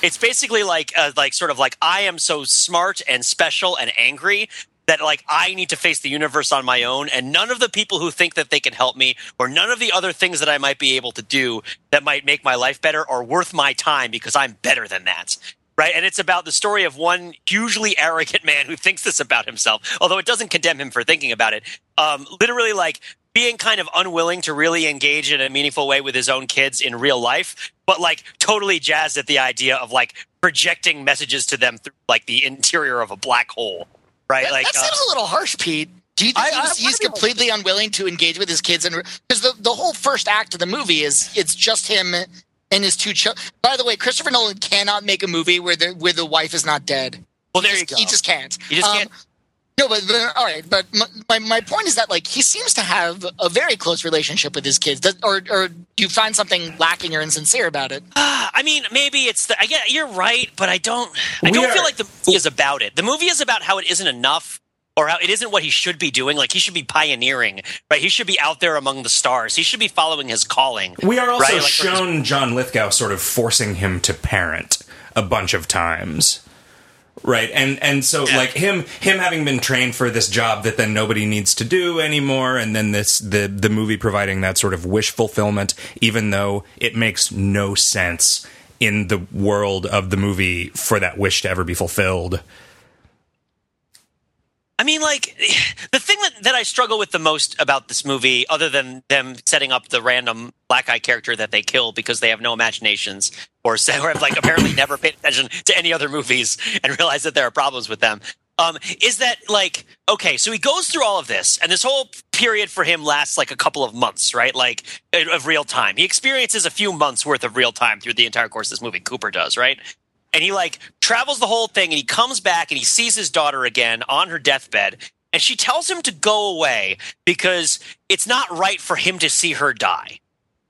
it's basically like uh, like sort of like I am so smart and special and angry that like I need to face the universe on my own and none of the people who think that they can help me or none of the other things that I might be able to do that might make my life better are worth my time because I'm better than that. Right? And it's about the story of one hugely arrogant man who thinks this about himself, although it doesn't condemn him for thinking about it. Um, literally like being kind of unwilling to really engage in a meaningful way with his own kids in real life, but like totally jazzed at the idea of like projecting messages to them through like the interior of a black hole. Right? That, like that uh, seems a little harsh, Pete. Do you think I- I- he's, he's completely unwilling to engage with his kids? And because the the whole first act of the movie is it's just him and his two children. By the way, Christopher Nolan cannot make a movie where the where the wife is not dead. well, there He you just- go. He just can't. He just Um, can't. No, but, but all right. But my, my my point is that like he seems to have a very close relationship with his kids. Does, or or do you find something lacking or insincere about it? I mean, maybe it's the. I get you're right, but I don't. I We don't are- feel like the movie is about it. The movie is about how it isn't enough, or how it isn't what he should be doing. Like he should be pioneering, right? He should be out there among the stars. He should be following his calling. We are also right? Like, shown John Lithgow sort of forcing him to parent a bunch of times. Right. And and so Yeah. like him him having been trained for this job that then nobody needs to do anymore and then this the the movie providing that sort of wish fulfillment even though it makes no sense in the world of the movie for that wish to ever be fulfilled. I mean, like the thing that, that I struggle with the most about this movie, other than them setting up the random black eye character that they kill because they have no imaginations, or, or have like apparently never paid attention to any other movies and realize that there are problems with them, um, is that like okay? So he goes through all of this, and this whole period for him lasts like a couple of months, right? Like of real time. He experiences a few months worth of real time through the entire course of this movie. Cooper does, right? And he like travels the whole thing and he comes back and he sees his daughter again on her deathbed and she tells him to go away because it's not right for him to see her die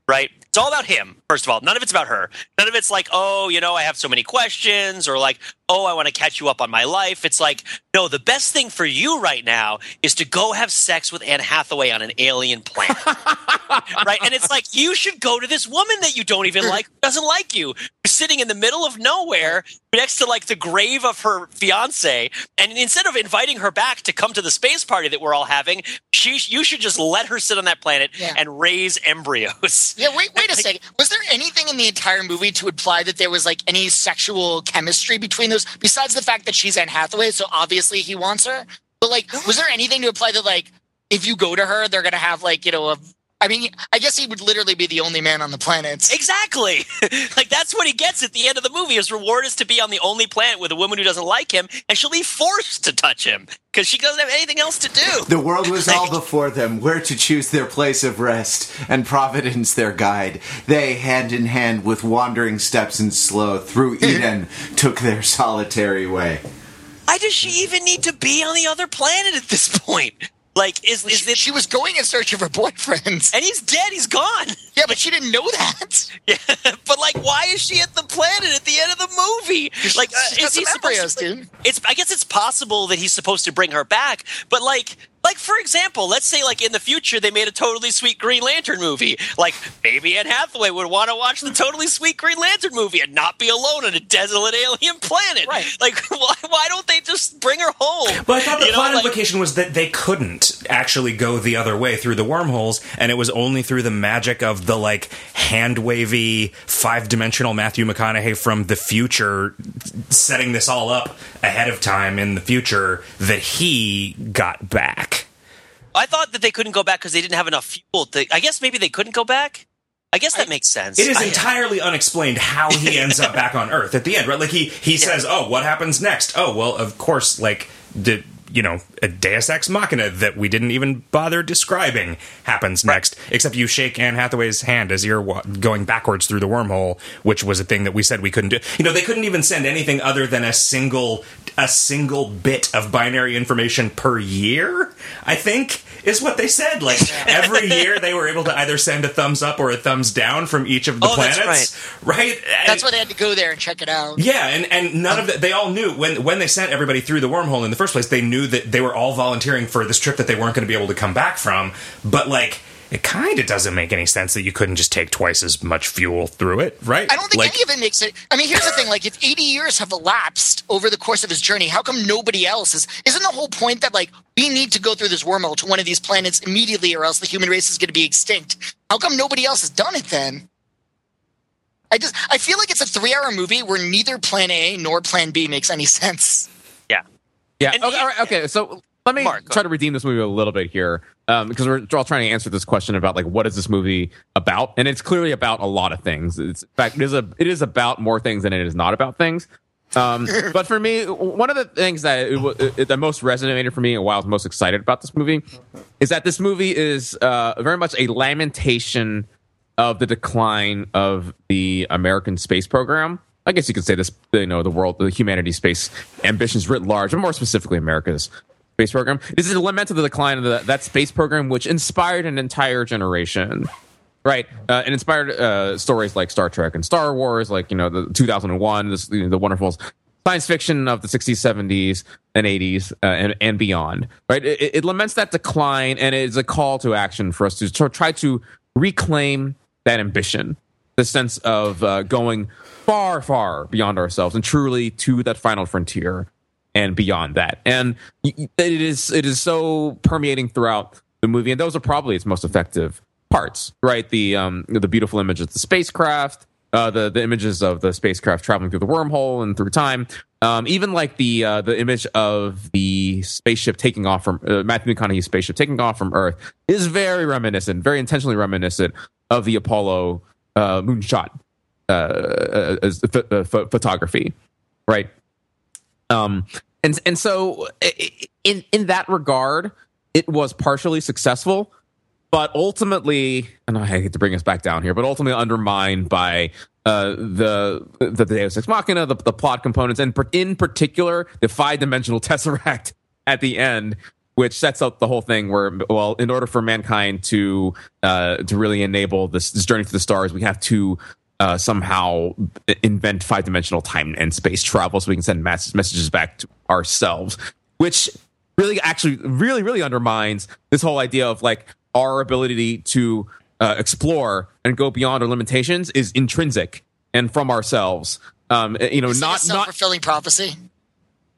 right? It's all about him first of all none of it's about her none of it's like oh you know i have so many questions or like oh i want to catch you up on my life it's like no the best thing for you right now is to go have sex with anne hathaway on an alien planet right? And it's like you should go to this woman that you don't even like, doesn't like you, who's sitting in the middle of nowhere next to like the grave of her fiance, and instead of inviting her back to come to the space party that we're all having, she you should just let her sit on that planet Yeah. and raise embryos. Yeah, wait, wait a second. Was there anything in the entire movie to imply that there was like any sexual chemistry between those, besides the fact that she's Anne Hathaway, so obviously he wants her? But like, was there anything to imply that like, if you go to her, they're gonna have like you know a I mean, I guess he would literally be the only man on the planet. Exactly. like that's what he gets at the end of the movie. His reward is to be on the only planet with a woman who doesn't like him, and she'll be forced to touch him because she doesn't have anything else to do. The world was all before them, where to choose their place of rest, and Providence their guide. They, hand in hand with wandering steps and slow, through Eden, took their solitary way. Why does she even need to be on the other planet at this point? Like, is is she, it? she was going in search of her boyfriend. and he's dead. He's gone. Yeah, but she didn't know that. Yeah, but like, why is she at the planet at the end of the movie? Like, uh, is he embryos, supposed to? dude. It's. I guess it's possible that he's supposed to bring her back, but like. Like for example, let's say like in the future they made a totally sweet Green Lantern movie. Like maybe Anne Hathaway would want to watch the totally sweet Green Lantern movie and not be alone on a desolate alien planet. Right. Like why, why don't they just bring her home? But I thought the You know, plot like- implication was that they couldn't actually go the other way through the wormholes, and it was only through the magic of the like hand wavy five dimensional Matthew McConaughey from the future setting this all up ahead of time in the future that he got back. I thought that they couldn't go back because they didn't have enough fuel. To, I guess maybe they couldn't go back. I guess that makes sense. It is I- entirely unexplained how he ends up back on Earth at the end, right? Like he he says, "Oh, what happens next?" Oh, well, of course, like the you know a Deus Ex Machina that we didn't even bother describing happens next. Except you shake Anne Hathaway's hand as you're wa- going backwards through the wormhole, which was a thing that we said we couldn't do. You know, they couldn't even send anything other than a single a single bit of binary information per year. I think is what they said. Like every year, they were able to either send a thumbs up or a thumbs down from each of the Oh, that's planets. right. That's why they had to go there and check it out. yeah, and, and none of that. They all knew when when they sent everybody through the wormhole in the first place. They knew that they were all volunteering for this trip that they weren't going to be able to come back from. But like, it kind of doesn't make any sense that you couldn't just take twice as much fuel through it, right? I don't think like, any of it makes it. I mean, here's the thing: like, if 80 years have elapsed over the course of his journey, how come nobody else is? Isn't the whole point that like we need to go through this wormhole to one of these planets immediately, or else the human race is going to be extinct? How come nobody else has done it then? I just I feel like it's a three-hour movie where neither Plan A nor Plan B makes any sense. Yeah. And- okay, all right, okay. So let me Mark, try to redeem this movie a little bit here, um, because we're all trying to answer this question about like what is this movie about, and it's clearly about a lot of things. It's in fact, it is a it is about more things than it is not about things. Um, but for me, one of the things that it, it, that most resonated for me, and why I was most excited about this movie, is that this movie is uh, very much a lamentation of the decline of the American space program. I guess you could say this, you know, the world, the humanity space ambitions writ large, but more specifically America's space program. This is a lament of the decline of the, that space program, which inspired an entire generation. Right, uh, and inspired uh, stories like Star Trek and Star Wars, like you know the 2001, this, you know, the wonderful science fiction of the 60s, 70s, and 80s, uh, and, and beyond. Right, it, it laments that decline, and it is a call to action for us to tr- try to reclaim that ambition, the sense of uh, going far, far beyond ourselves, and truly to that final frontier and beyond that. And it is it is so permeating throughout the movie, and those are probably its most effective parts, right? The um the beautiful images of the spacecraft, uh, the the images of the spacecraft traveling through the wormhole and through time. Um, even like the uh, the image of the spaceship taking off from uh, Matthew McConaughey's spaceship taking off from Earth is very reminiscent, very intentionally reminiscent of the Apollo uh, moonshot uh, as ph- uh, ph- photography, right? Um, and and so in in that regard, it was partially successful, but ultimately, and I hate to bring us back down here, but ultimately undermined by uh, the the Deus Ex Machina, the, the plot components, and in particular the five dimensional tesseract at the end. Which sets up the whole thing where, well, in order for mankind to uh, to really enable this, this journey to the stars, we have to uh, somehow invent five dimensional time and space travel so we can send mass- messages back to ourselves, which really actually really really undermines this whole idea of like our ability to uh, explore and go beyond our limitations is intrinsic and from ourselves. Um, you know, not not self-fulfilling prophecy.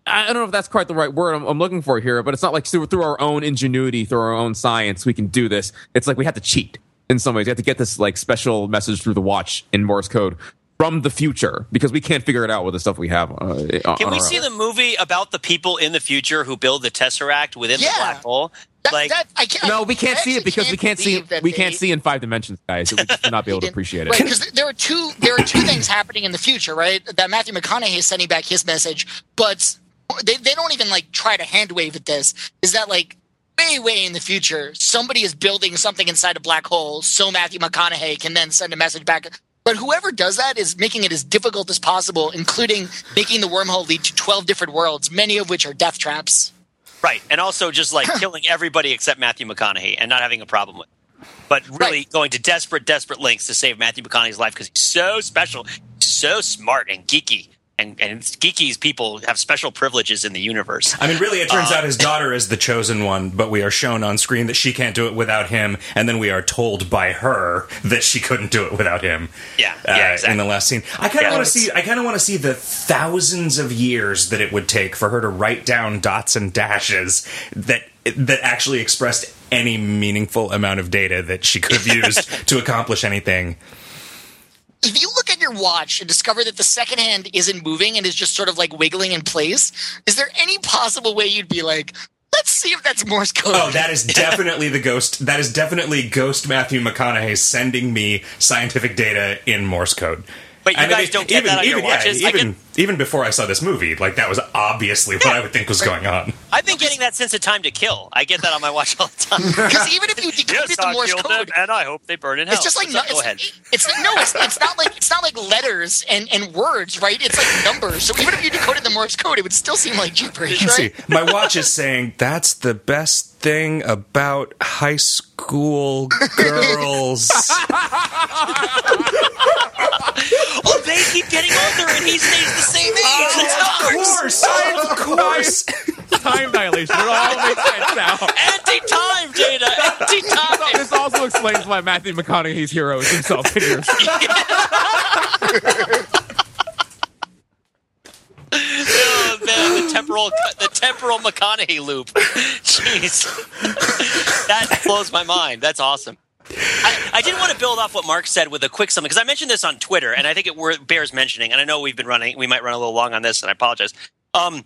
I don't know if that's quite the right word I'm, I'm looking for here, but it's not like through, through our own ingenuity, through our own science, we can do this. It's like we have to cheat in some ways. You have to get this like special message through the watch in Morse code from the future because we can't figure it out with the stuff we have. Uh, Can we see the movie about the people in the future who build the Tesseract within Yeah. the black hole? That, Like- that, I can't, No, we can't I see it actually because we can't see believe we they- can't see in five dimensions, guys. So we just not be able to appreciate it. Right, because there are two there are two things happening in the future, right? That Matthew McConaughey is sending back his message, but they they don't even like try to hand wave at this. Is that like way way in the future, somebody is building something inside a black hole, so Matthew McConaughey can then send a message back. But whoever does that is making it as difficult as possible, including making the wormhole lead to twelve different worlds, many of which are death traps. Right, and also just like killing everybody except Matthew McConaughey and not having a problem with. it. But really Right. going to desperate, desperate lengths to save Matthew McConaughey's life because he's so special, so smart and geeky, and and geeky's people have special privileges in the universe. I mean, really, it turns Uh, out his daughter is the chosen one, but we are shown on screen that she can't do it without him, and then we are told by her that she couldn't do it without him. Yeah, uh, yeah, exactly. In the last scene, I kind of Yeah. want to see. I kind of want to see the thousands of years that it would take for her to write down dots and dashes that that actually expressed any meaningful amount of data that she could have used to accomplish anything. If you look at your watch and discover that the second hand isn't moving and is just sort of like wiggling in place, is there any possible way you'd be like, let's see if that's Morse code? Oh, that is definitely the ghost. That is definitely Ghost Matthew McConaughey sending me scientific data in Morse code. But you I mean, guys don't get that on your watches? I even even before I saw this movie, like that was obviously what I would think was going on. I've been getting that sense of time to kill. I get that on my watch all the time. Because even if you decoded the Morse code, and I hope they burn in hell. it's just like So no, go it's, ahead. it's no, it's, it's not like it's not like letters and, and words, right? It's like numbers. So even if you decoded the Morse code, it would still seem like gibberish, right? see. My watch is saying that's the best thing about high school girls. Oh, they keep getting older, and he stays the same age. That's of course, of course. Time dilation. It all makes sense now. Anti-time data. Anti-time. This also explains why Matthew McConaughey's hero is himself. oh man, the temporal, the temporal McConaughey loop. Jeez, that blows my mind. That's awesome. I, did want to build off what Mark said with a quick summary because I mentioned this on Twitter, and I think it bears mentioning. And I know we've been running; we might run a little long on this, and I apologize. Um,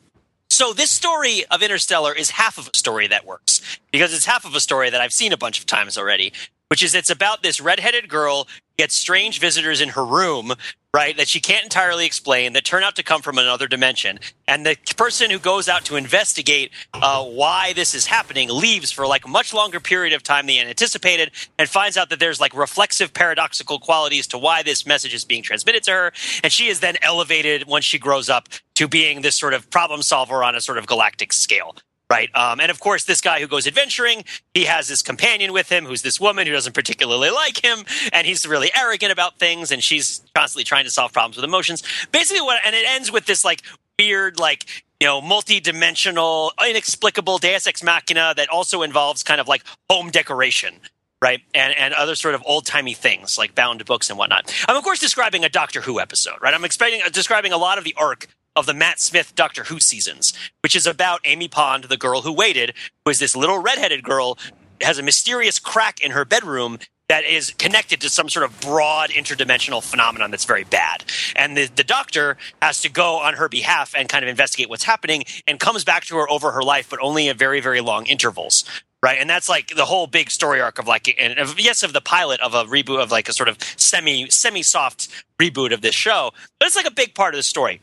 so this story of Interstellar is half of a story that works because it's half of a story that I've seen a bunch of times already, which is it's about this redheaded girl gets strange visitors in her room, right, that she can't entirely explain that turn out to come from another dimension. And the person who goes out to investigate uh, why this is happening leaves for like a much longer period of time than anticipated and finds out that there's like reflexive paradoxical qualities to why this message is being transmitted to her. And she is then elevated once she grows up to being this sort of problem solver on a sort of galactic scale. Right. Um, and of course, this guy who goes adventuring, he has this companion with him who's this woman who doesn't particularly like him. And he's really arrogant about things. And she's constantly trying to solve problems with emotions. Basically, what, and it ends with this like weird, like, you know, multi-dimensional, inexplicable Deus Ex Machina that also involves kind of like home decoration, right? And and other sort of old timey things like bound books and whatnot. I'm of course describing a Doctor Who episode, right? I'm expecting describing a lot of the arc of the Matt Smith Doctor Who seasons, which is about Amy Pond, the girl who waited, who is this little redheaded girl, has a mysterious crack in her bedroom that is connected to some sort of broad interdimensional phenomenon that's very bad. And the, the doctor has to go on her behalf and kind of investigate what's happening and comes back to her over her life, but only at very, very long intervals. Right. And that's like the whole big story arc of like, and of, yes, of the pilot of a reboot of like a sort of semi, semi soft reboot of this show. But it's like a big part of the story.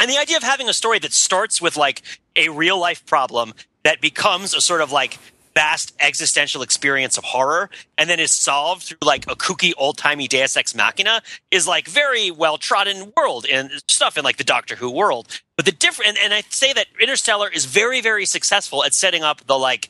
And the idea of having a story that starts with like a real life problem that becomes a sort of like vast existential experience of horror and then is solved through like a kooky old timey Deus Ex Machina is like very well trodden world and stuff in like the Doctor Who world. But the different, and, and I say that Interstellar is very, very successful at setting up the like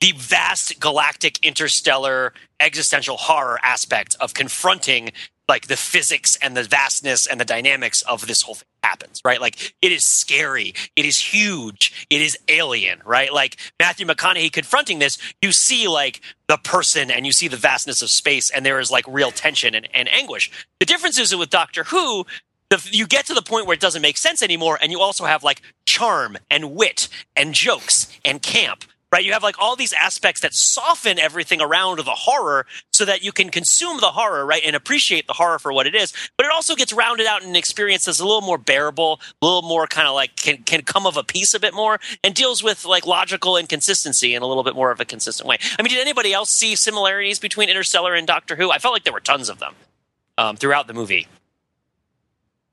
the vast galactic interstellar existential horror aspect of confronting like the physics and the vastness and the dynamics of this whole thing happens, right? Like it is scary, it is huge, it is alien, right? Like Matthew McConaughey confronting this, you see like the person and you see the vastness of space, and there is like real tension and, and anguish. The difference is with Doctor Who, the, you get to the point where it doesn't make sense anymore, and you also have like charm and wit and jokes and camp right? You have like all these aspects that soften everything around the horror so that you can consume the horror, right, and appreciate the horror for what it is. But it also gets rounded out in an experience that's a little more bearable, a little more kind of like can, can come of a piece a bit more and deals with like logical inconsistency in a little bit more of a consistent way. I mean, did anybody else see similarities between Interstellar and Doctor Who? I felt like there were tons of them um, throughout the movie.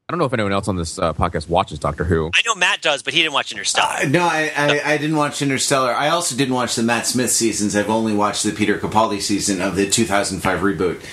I don't know if anyone else on this uh, podcast watches Doctor Who. I know Matt does, but he didn't watch Interstellar. Uh, no, I, I, I didn't watch Interstellar. I also didn't watch the Matt Smith seasons. I've only watched the Peter Capaldi season of the 2005 reboot.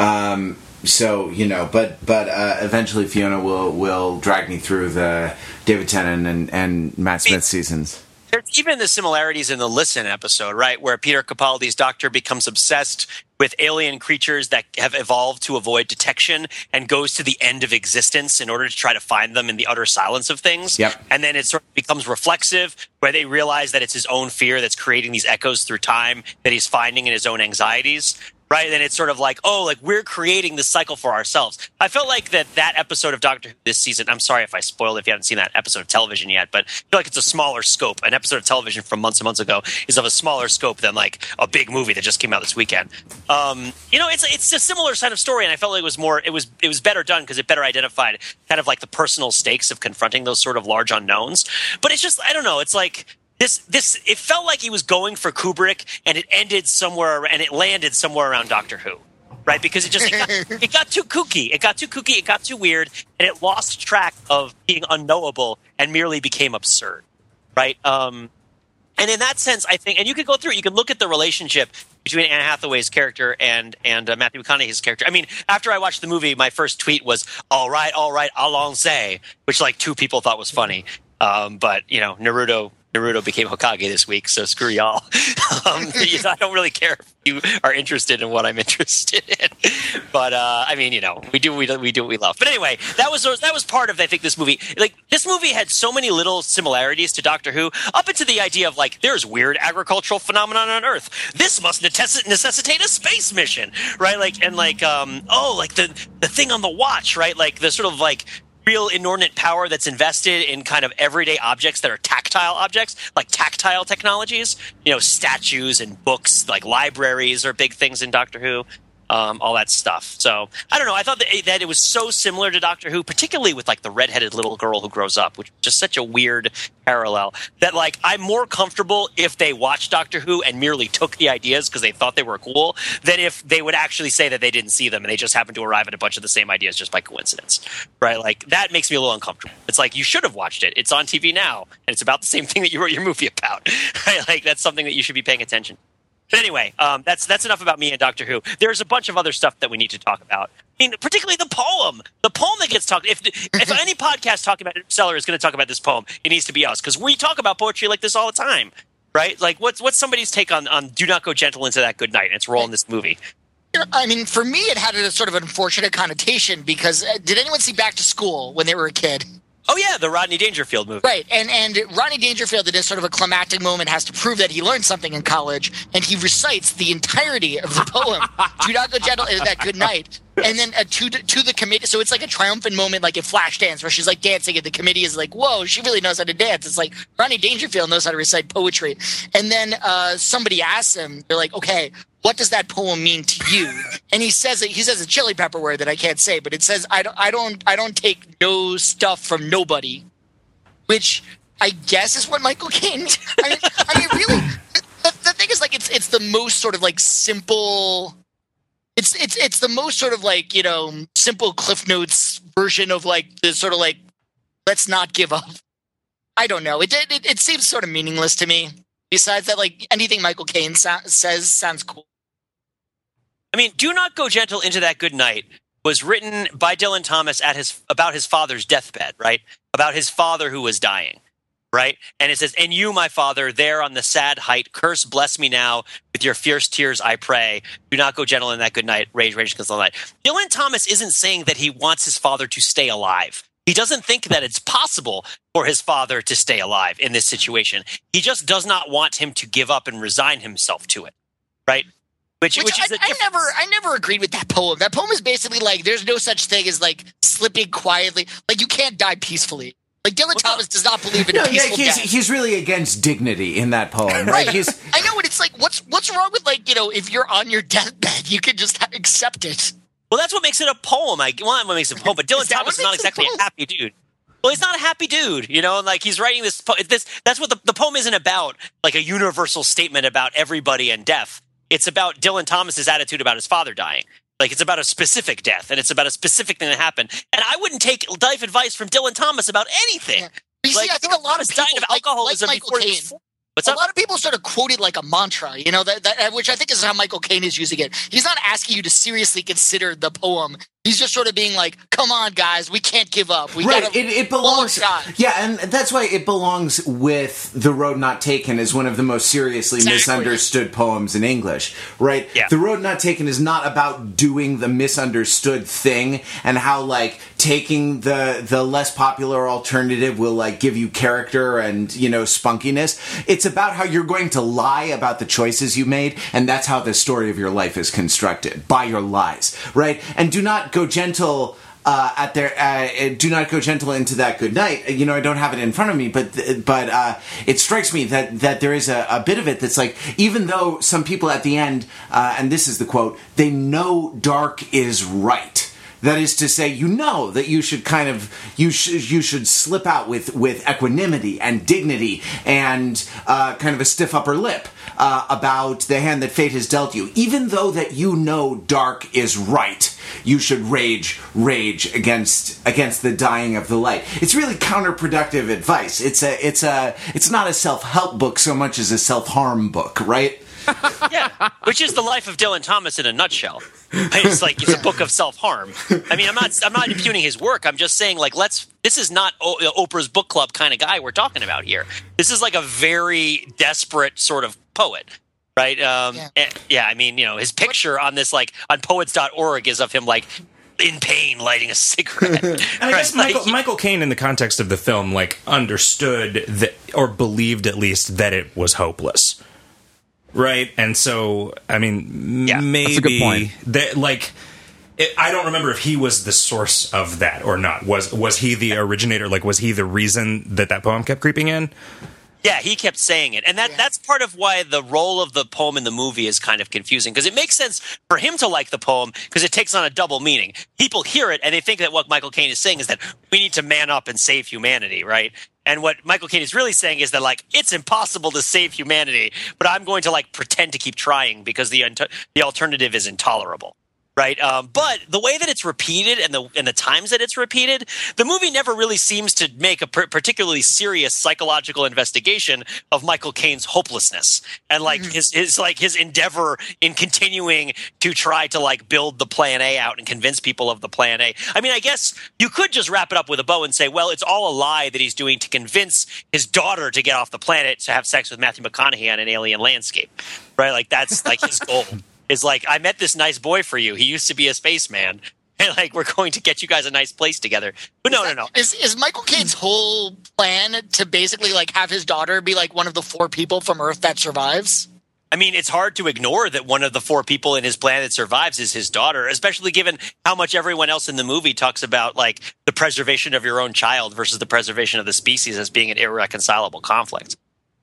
Um, so you know, but but uh, eventually Fiona will will drag me through the David Tennant and, and Matt Smith seasons. There's even the similarities in the Listen episode, right, where Peter Capaldi's doctor becomes obsessed with alien creatures that have evolved to avoid detection and goes to the end of existence in order to try to find them in the utter silence of things. Yep. And then it sort of becomes reflexive, where they realize that it's his own fear that's creating these echoes through time that he's finding in his own anxieties right? And it's sort of like, oh, like we're creating this cycle for ourselves. I felt like that that episode of Doctor Who this season. I'm sorry if I spoiled if you haven't seen that episode of television yet, but I feel like it's a smaller scope. An episode of television from months and months ago is of a smaller scope than like a big movie that just came out this weekend. Um, you know, it's it's a similar kind of story, and I felt like it was more it was it was better done because it better identified kind of like the personal stakes of confronting those sort of large unknowns. But it's just I don't know. It's like this this it felt like he was going for Kubrick and it ended somewhere and it landed somewhere around Doctor Who. Right, because it just it got, it got too kooky. It got too kooky. It got too weird, and it lost track of being unknowable and merely became absurd. Right, um, and in that sense, I think, and you can go through. You can look at the relationship between Anne Hathaway's character and and uh, Matthew McConaughey's character. I mean, after I watched the movie, my first tweet was "All right, all right, allons-y," which like two people thought was funny. Um, but you know, Naruto Naruto became Hokage this week, so screw y'all. Um, you know, I don't really care if you are interested in what I'm interested in, but uh, I mean, you know, we do we do we do what we love. But anyway, that was that was part of I think this movie. Like this movie had so many little similarities to Doctor Who, up into the idea of like there's weird agricultural phenomenon on Earth. This must necess- necessitate a space mission, right? Like and like um oh like the the thing on the watch, right? Like the sort of like real inordinate power that's invested in kind of everyday objects that are tactile objects, like tactile technologies. You know, statues and books, like libraries are big things in Doctor Who. Um, all that stuff. So I don't know. I thought that, that it was so similar to Doctor Who, particularly with like the redheaded little girl who grows up, which is just such a weird parallel. That like I'm more comfortable if they watched Doctor Who and merely took the ideas because they thought they were cool, than if they would actually say that they didn't see them and they just happened to arrive at a bunch of the same ideas just by coincidence. Right? Like that makes me a little uncomfortable. It's like you should have watched it. It's on TV now, and it's about the same thing that you wrote your movie about. Right? Like that's something that you should be paying attention. But anyway, um, that's that's enough about me and Doctor Who. There's a bunch of other stuff that we need to talk about. I mean, particularly the poem, the poem that gets talked. If if any podcast talking about Interstellar is going to talk about this poem, it needs to be us because we talk about poetry like this all the time, right? Like, what's what's somebody's take on on "Do Not Go Gentle into That Good Night" and its role in this movie? I mean, for me, it had a sort of unfortunate connotation because uh, did anyone see Back to School when they were a kid? Oh yeah, the Rodney Dangerfield movie. Right, and and Rodney Dangerfield in a sort of a climactic moment has to prove that he learned something in college, and he recites the entirety of the poem. Do not go gentle is that good night, and then uh, to to the committee. So it's like a triumphant moment, like in Flashdance, where she's like dancing, and the committee is like, "Whoa, she really knows how to dance." It's like Rodney Dangerfield knows how to recite poetry, and then uh, somebody asks him, they're like, "Okay, what does that poem mean to you? And he says it. He says a chili pepper word that I can't say, but it says I don't. I don't. I don't take no stuff from nobody, which I guess is what Michael Caine. I mean, I mean, really. The, the thing is, like, it's it's the most sort of like simple. It's it's it's the most sort of like you know simple Cliff Notes version of like the sort of like let's not give up. I don't know. It it, it seems sort of meaningless to me. Besides that, like anything Michael Caine says sounds cool. I mean, "Do Not Go Gentle into That Good Night" was written by Dylan Thomas at his about his father's deathbed, right? About his father who was dying, right? And it says, "And you, my father, there on the sad height, curse, bless me now with your fierce tears, I pray. Do not go gentle in that good night, rage, rage against the night." Dylan Thomas isn't saying that he wants his father to stay alive. He doesn't think that it's possible for his father to stay alive in this situation. He just does not want him to give up and resign himself to it, right? Which, Which, which, is I, I never, I never agreed with that poem. That poem is basically like, there's no such thing as like slipping quietly. Like you can't die peacefully. Like Dylan Thomas does not believe in No, a yeah, he's, death. he's really against dignity in that poem, right? Right. He's I know, and it's like, what's what's wrong with like you know, if you're on your deathbed, you can just accept it. Well, that's what makes it a poem. I well, what makes it a poem. But Dylan Is Thomas what is not makes a exactly a happy dude. Well, he's not a happy dude, you know. And like he's writing this. Po- this that's what the, the poem isn't about. Like a universal statement about everybody and death. It's about Dylan Thomas's attitude about his father dying. Like it's about a specific death, and it's about a specific thing that happened. And I wouldn't take life advice from Dylan Thomas about anything. Yeah. But you Like, see, I think a lot of people died of like, like alcoholism Michael before he Caine. was four- What's a up? lot of people sort of quoted like a mantra, you know, that, that which I think is how Michael Caine is using it. He's not asking you to seriously consider the poem. He's just sort of being like, "Come on, guys, we can't give up. We right. gotta It, it belongs. shot." Yeah, and that's why it belongs with "The Road Not Taken" as one of the most seriously Exactly. misunderstood poems in English. Right. Yeah. The Road Not Taken is not about doing the misunderstood thing and how like taking the the less popular alternative will like give you character and you know spunkiness. It's about how you're going to lie about the choices you made, and that's how the story of your life is constructed by your lies. Right. And do not go gentle uh, at their uh, do not go gentle into that good night. You know, I don't have it in front of me, but but uh, it strikes me that that there is a, a bit of it that's like even though some people at the end, uh, and this is the quote, they know dark is right. That is to say, you know that you should kind of you should you should slip out with with equanimity and dignity and uh, kind of a stiff upper lip uh, about the hand that fate has dealt you, even though that you know dark is right you should rage rage against against the dying of the light. It's really counterproductive advice. It's a it's a it's not a self-help book so much as a self-harm book right yeah, which is the life of Dylan Thomas in a nutshell. It's like it's a book of self harm. I mean, I'm not I'm not impugning his work. I'm just saying like let's. This is not o- Oprah's book club kind of guy we're talking about here. This is like a very desperate sort of poet. Right? Um, Yeah. yeah. yeah, I mean, you know, his picture on this, like, on poets.org is of him, like, in pain lighting a cigarette. And I guess Right? Michael, Like, Michael Caine, in the context of the film, like understood that, or believed at least that it was hopeless, right? And so, I mean, Yeah, maybe that's a good point. that, like, it, I don't remember if he was the source of that or not. Was was he the originator? Like, was he the reason that that poem kept creeping in? Yeah, he kept saying it. And that, Yeah. that's part of why the role of the poem in the movie is kind of confusing because it makes sense for him to like the poem because it takes on a double meaning. People hear it and they think that what Michael Caine is saying is that we need to man up and save humanity, right? And what Michael Caine is really saying is that like it's impossible to save humanity, but I'm going to like pretend to keep trying because the the alternative is intolerable right? Um, but the way that it's repeated and the and the times that it's repeated, the movie never really seems to make a per- particularly serious psychological investigation of Michael Caine's hopelessness and like his his like his endeavor in continuing to try to like build the plan A out and convince people of the plan A. I mean, I guess you could just wrap it up with a bow and say, well, it's all a lie that he's doing to convince his daughter to get off the planet to have sex with Matthew McConaughey on an alien landscape, right? Like that's like his goal is like I met this nice boy for you. He used to be a spaceman, and like we're going to get you guys a nice place together. But no, no, no. Is is Michael Caine's whole plan to basically like have his daughter be like one of the four people from Earth that survives? I mean, it's hard to ignore that one of the four people in his plan that survives is his daughter, especially given how much everyone else in the movie talks about like the preservation of your own child versus the preservation of the species as being an irreconcilable conflict,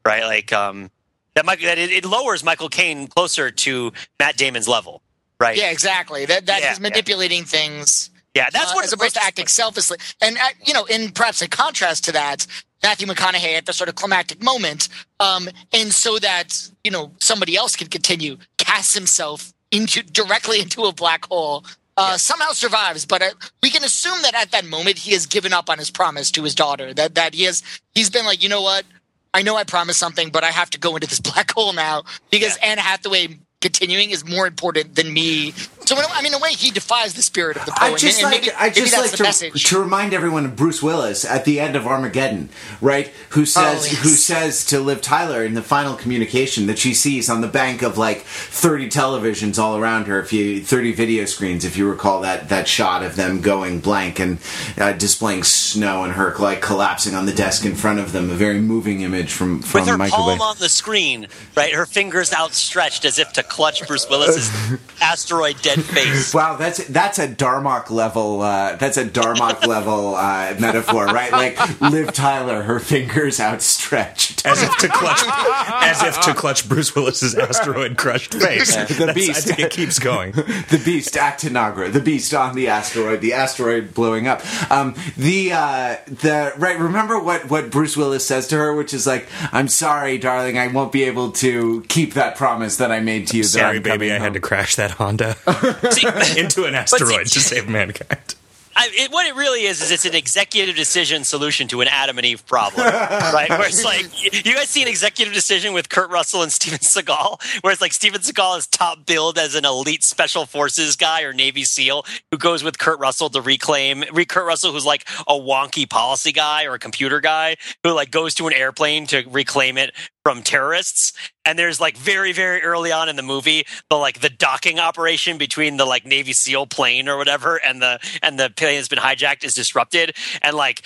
right? Like um, that. Michael, that it, it lowers Michael Caine closer to Matt Damon's level, right? Yeah, exactly. That that Yeah, he's manipulating things. yeah. That's uh, what as opposed to acting selflessly. And uh, you know, in perhaps in contrast to that, Matthew McConaughey at the sort of climactic moment, um, and so that you know somebody else can continue casts himself into directly into a black hole. Uh, Somehow survives, but uh, we can assume that at that moment he has given up on his promise to his daughter. That that he has he's been like, you know what, I know I promised something, but I have to go into this black hole now because Anne Hathaway continuing is more important than me. So in a- I mean, in a way, he defies the spirit of the poem. I just and, and like maybe, I just that's like the to, message. to remind everyone of Bruce Willis at the end of Armageddon, right? Who says Oh, yes. who says to Liv Tyler in the final communication that she sees on the bank of like thirty televisions all around her, if you thirty video screens, if you recall that that shot of them going blank and uh, displaying snow and her like collapsing on the desk in front of them, a very moving image from from with her Michael palm Bay. on the screen, right? Her fingers outstretched as if to clutch Bruce Willis's asteroid dead dead face. Wow, that's that's a Darmok level. Uh, that's a Darmok level uh, metaphor, right? Like Liv Tyler, her fingers outstretched. as if to clutch, as if to clutch Bruce Willis's asteroid crushed face. The That's- beast. I think it keeps going. the beast at Tanagra, the beast on the asteroid, the asteroid blowing up. Um, the uh, the right. Remember what what Bruce Willis says to her, which is like, "I'm sorry, darling, I won't be able to keep that promise that I made to you." that Sorry, I'm baby, coming I had to crash that Honda See, into an asteroid to save mankind. I, it, what it really is is it's an executive decision solution to an Adam and Eve problem, right? Where it's like you you guys see an executive decision with Kurt Russell and Steven Seagal, where it's like Steven Seagal is top billed as an elite special forces guy or Navy SEAL who goes with Kurt Russell to reclaim re- Kurt Russell, who's like a wonky policy guy or a computer guy who like goes to an airplane to reclaim it from terrorists. And there's like very, very early on in the movie, the like the docking operation between the like Navy SEAL plane or whatever and the and the plane that's been hijacked is disrupted. And like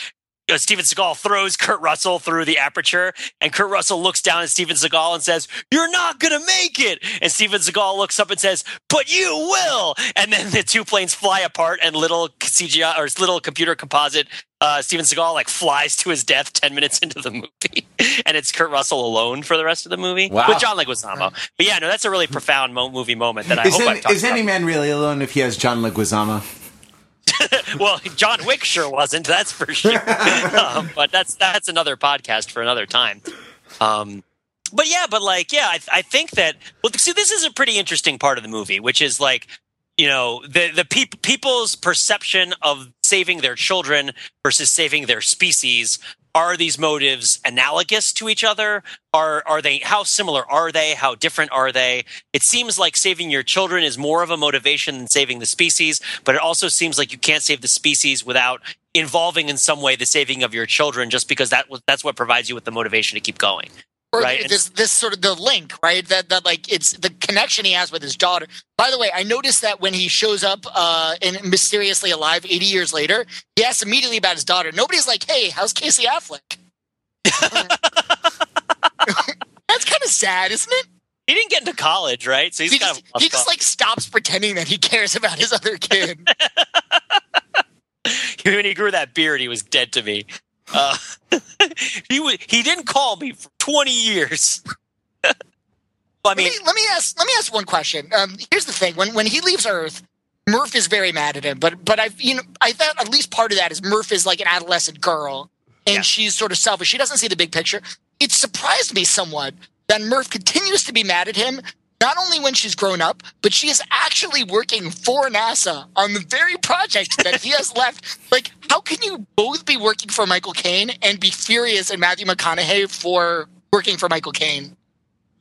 uh, Steven Seagal throws Kurt Russell through the aperture, and Kurt Russell looks down at Steven Seagal and says, "You're not gonna make it." And Steven Seagal looks up and says, "But you will." And then the two planes fly apart, and little CGI or little computer composite uh, Steven Seagal like flies to his death ten minutes into the movie, and it's Kurt Russell alone for the rest of the movie Wow. with John Leguizamo. But yeah, no, that's a really profound mo- movie moment that I Is, hope any, I've talked is about. any man really alone if he has John Leguizamo? well, John Wick sure wasn't. That's for sure. um, but that's that's another podcast for another time. Um, but yeah, but like, yeah, I, I think that. Well, see, this is a pretty interesting part of the movie, which is like, you know, the the peop- people's perception of saving their children versus saving their species. Are these motives analogous to each other? Are are they? How similar are they? How different are they? It seems like saving your children is more of a motivation than saving the species, but it also seems like you can't save the species without involving in some way the saving of your children, just because that that's what provides you with the motivation to keep going. Or Right, this this sort of the link, right? That that like it's the connection he has with his daughter. By the way, I noticed that when he shows up uh and mysteriously alive 80 years later, he asks immediately about his daughter. Nobody's like, "Hey, how's Casey Affleck?" That's kind of sad, isn't it? He didn't get into college, right? So he's He kind just, of he just like stops pretending that he cares about his other kid. when he grew that beard, he was dead to me. Uh, he wa he didn't call me for twenty years. I let mean, me let me ask let me ask one question. Um, here's the thing: when when he leaves Earth, Murph is very mad at him. But but I you know I thought at least part of that is Murph is like an adolescent girl, and Yeah. she's sort of selfish. She doesn't see the big picture. It surprised me somewhat that Murph continues to be mad at him. Not only when she's grown up, but she is actually working for NASA on the very project that he has left. Like, how can you both be working for Michael Caine and be furious at Matthew McConaughey for working for Michael Caine?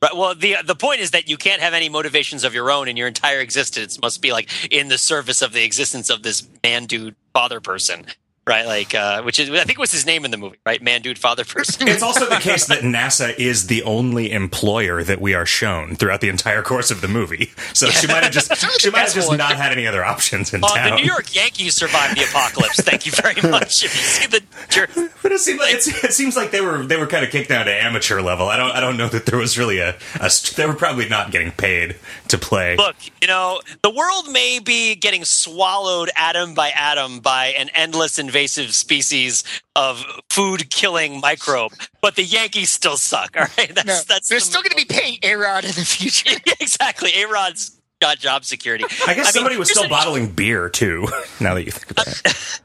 Right. Well, the the point is that you can't have any motivations of your own, and your entire existence must be like in the service of the existence of this man, dude, father person, right? Like, uh, which is I think was his name in the movie, right? Man, dude, father person. It's also the case that NASA is the only employer that we are shown throughout the entire course of the movie. So she might have just she might have just one. not had any other options in Uh, town. the New York Yankees survived the apocalypse. Thank you very much. If you see the jer- But it seems like it's, it seems like they were they were kind of kicked down to amateur level. I don't I don't know that there was really a, a they were probably not getting paid to play. look, you know, the world may be getting swallowed atom by atom by an endless invasive species of food killing microbe, but the Yankees still suck. All right, that's No, that's they're the- still going to be paying A-Rod in the future. exactly. A Rod's got job security. I guess mean, somebody was still an- bottling beer too. Now that you think about it,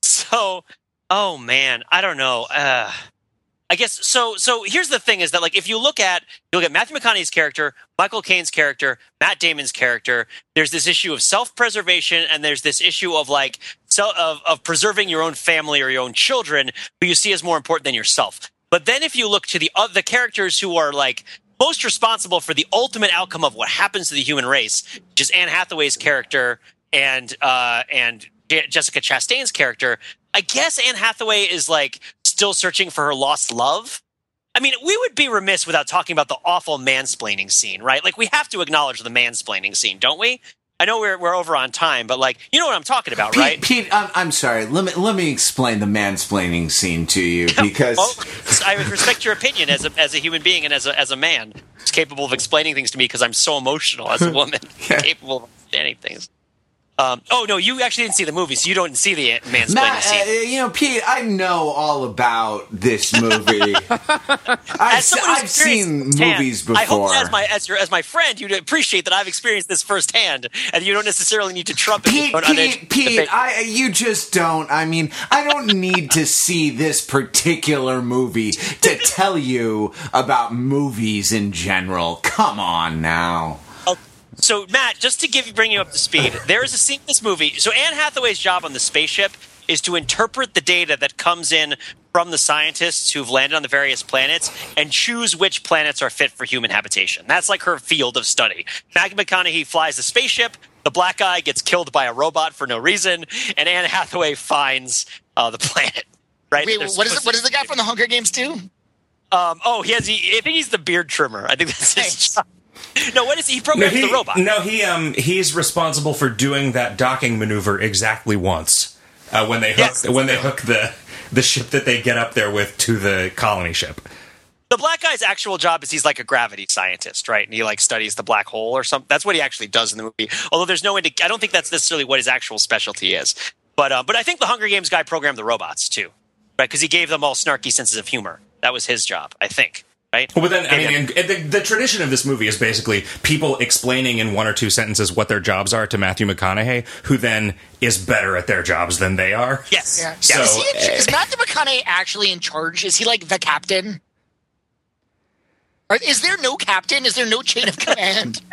So, oh man, I don't know. Uh, I guess so. So here's the thing: is that like if you look at you look at Matthew McConaughey's character, Michael Caine's character, Matt Damon's character, there's this issue of self-preservation, and there's this issue of like so of of preserving your own family or your own children, who you see as more important than yourself. But then if you look to the uh, the characters who are like most responsible for the ultimate outcome of what happens to the human race, which is Anne Hathaway's character and uh, and Jessica Chastain's character. I guess Anne Hathaway is like still searching for her lost love. I mean, we would be remiss without talking about the awful mansplaining scene, right? Like we have to acknowledge the mansplaining scene, don't we? I know we're we're over on time, but like you know what I'm talking about, Pete, right? Pete I'm, I'm sorry. Let me let me explain the mansplaining scene to you oh, because Well, I respect your opinion as a as a human being and as a as a man who's capable of explaining things to me because I'm so emotional as a woman, Yeah. capable of understanding things. Um, oh no, you actually didn't see the movie, so you don't see the mansplaining Matt, scene. uh, you know, Pete, I know all about this movie. I've, who's I've seen movies before. I hope that as my as your as my friend, you'd appreciate that I've experienced this firsthand, and you don't necessarily need to trump it. Pete, on Pete, Pete. I, you just don't. I mean, I don't need to see this particular movie to tell you about movies in general. Come on now. So, Matt, just to give you, bring you up to speed, there is a scene in this movie. So, Anne Hathaway's job on the spaceship is to interpret the data that comes in from the scientists who've landed on the various planets and choose which planets are fit for human habitation. That's like her field of study. Matthew McConaughey flies the spaceship. The black guy gets killed by a robot for no reason, and Anne Hathaway finds uh, the planet. Right? Wait, what is it? What is the guy from the Hunger Games do? Um, oh, he has. He, I think he's the beard trimmer. I think that's his Nice. job. No, what is he? He No, he, the robot. no, he um he's responsible for doing that docking maneuver exactly once uh, when they hook Yes. when they hook the the ship that they get up there with to the colony ship. the black guy's actual job is he's like a gravity scientist, right? And he like studies the black hole or something. That's what he actually does in the movie. Although there's no indi- I don't think that's necessarily what his actual specialty is. But uh, but I think the Hunger Games guy programmed the robots too, right? Because he gave them all snarky senses of humor. That was his job, I think. Right? Well, but then I mean, the, the tradition of this movie is basically people explaining in one or two sentences what their jobs are to Matthew McConaughey, who then is better at their jobs than they are. yes. Yeah. So, is, he in, is Matthew McConaughey actually in charge? Is he like the captain? Or is there no captain? Is there no chain of command?